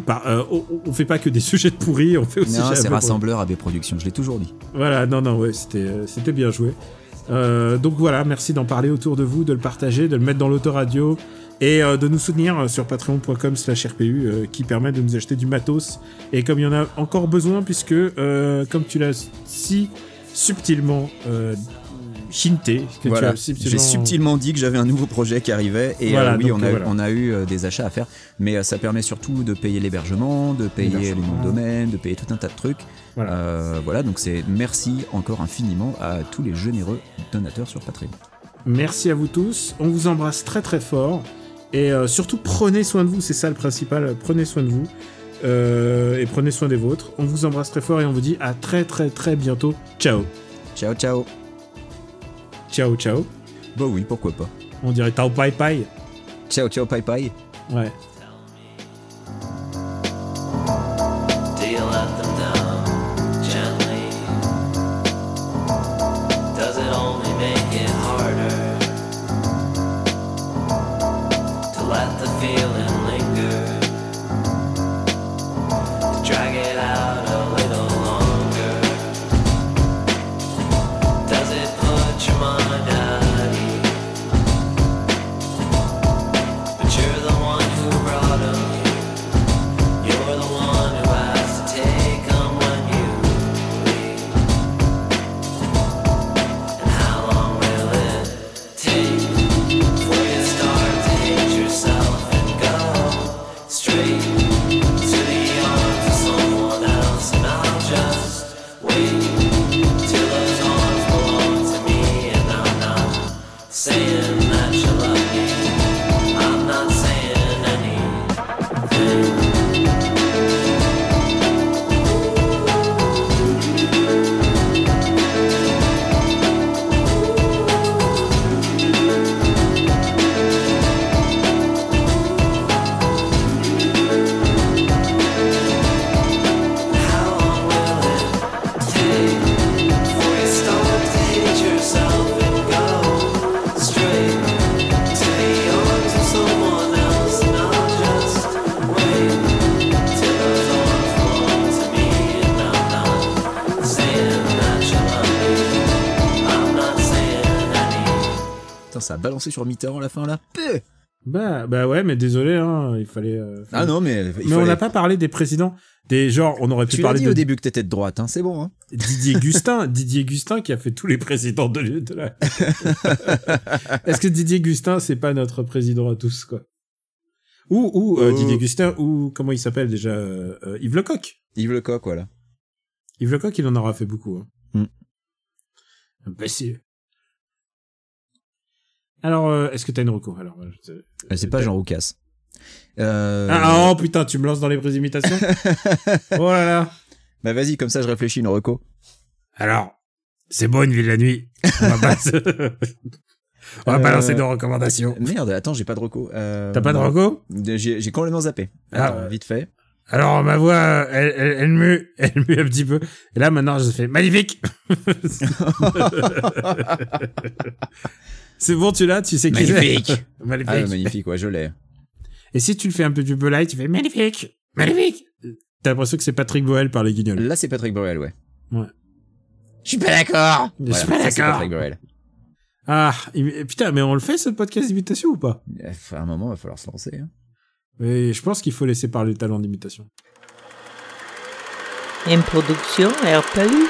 par, euh, on, on fait pas que des sujets de pourris on fait aussi Non, c'est rassembleur AB Productions, je l'ai toujours dit. Voilà, non, non, ouais, c'était, euh, c'était bien joué. Euh, donc voilà, merci d'en parler autour de vous, de le partager, de le mettre dans l'autoradio et euh, de nous soutenir euh, sur patreon.com slash RPU euh, qui permet de nous acheter du matos. Et comme il y en a encore besoin, puisque euh, comme tu l'as si subtilement hinté, que Voilà. tu as J'ai subtilement dit que j'avais un nouveau projet qui arrivait et Voilà, euh, oui, on a, voilà. on a eu euh, des achats à faire, mais euh, ça permet surtout de payer l'hébergement, de payer noms de domaine, de payer tout un tas de trucs. Voilà. Euh, voilà, donc c'est merci encore infiniment à tous les généreux donateurs sur Patreon. Merci à vous tous. On vous embrasse très très fort. Et euh, surtout, prenez soin de vous. C'est ça le principal. Prenez soin de vous. Euh, et prenez soin des vôtres. On vous embrasse très fort et on vous dit à très très très bientôt. Ciao. Ciao, ciao. Ciao, ciao. Bah oui, pourquoi pas. On dirait Tao Pai Pai. Ciao, ciao, bye bye. Ouais. Balancer sur Mitterrand à la fin là. Bah, bah ouais, mais désolé, hein, il fallait. euh, Ah non, mais. il mais on n'a pas parlé des présidents. Des genre, on aurait pu Tu parler dit de au début que t'étais de droite, hein, c'est bon. Hein. Didier Gustin, Didier Gustin qui a fait tous les présidents de, de la. Est-ce que Didier Gustin c'est pas notre président à tous quoi? Ou ou euh, Euh. Didier Gustin ou comment il s'appelle déjà euh, euh, Yves Lecoq? Yves Lecoq, voilà. Yves Lecoq il en aura fait beaucoup. Hein. Imbécile. Alors euh, est-ce que t'as une reco Alors euh, Euh, C'est pas Jean Roucas. Euh... Ah oh putain tu me lances dans les imitations Oh là là. Bah vas-y, comme ça je réfléchis une reco. Alors c'est bon une ville la nuit. On va pas. On va Euh, pas lancer de recommandations. Merde, attends, j'ai pas de reco. Euh, T'as pas de reco? J'ai complètement zappé. Ah. Alors, vite fait. Alors ma voix, elle, elle, elle mue, elle mue un petit peu. Et là maintenant je fais magnifique. C'est bon, tu l'as, tu sais qui c'est. Magnifique. magnifique. Ah, magnifique, ouais, je l'ai. Et si tu le fais un peu du peu light, tu fais magnifique, magnifique. T'as l'impression que c'est Patrick Boel par les guignols. Là, c'est Patrick Borel, ouais. Ouais. Je suis pas d'accord. Je suis pas d'accord. Ah, putain, mais on le fait ce podcast d'imitation ou pas? Euh, À un moment, il va falloir se lancer. hein. Mais je pense qu'il faut laisser parler le talent d'imitation. Une production RPU.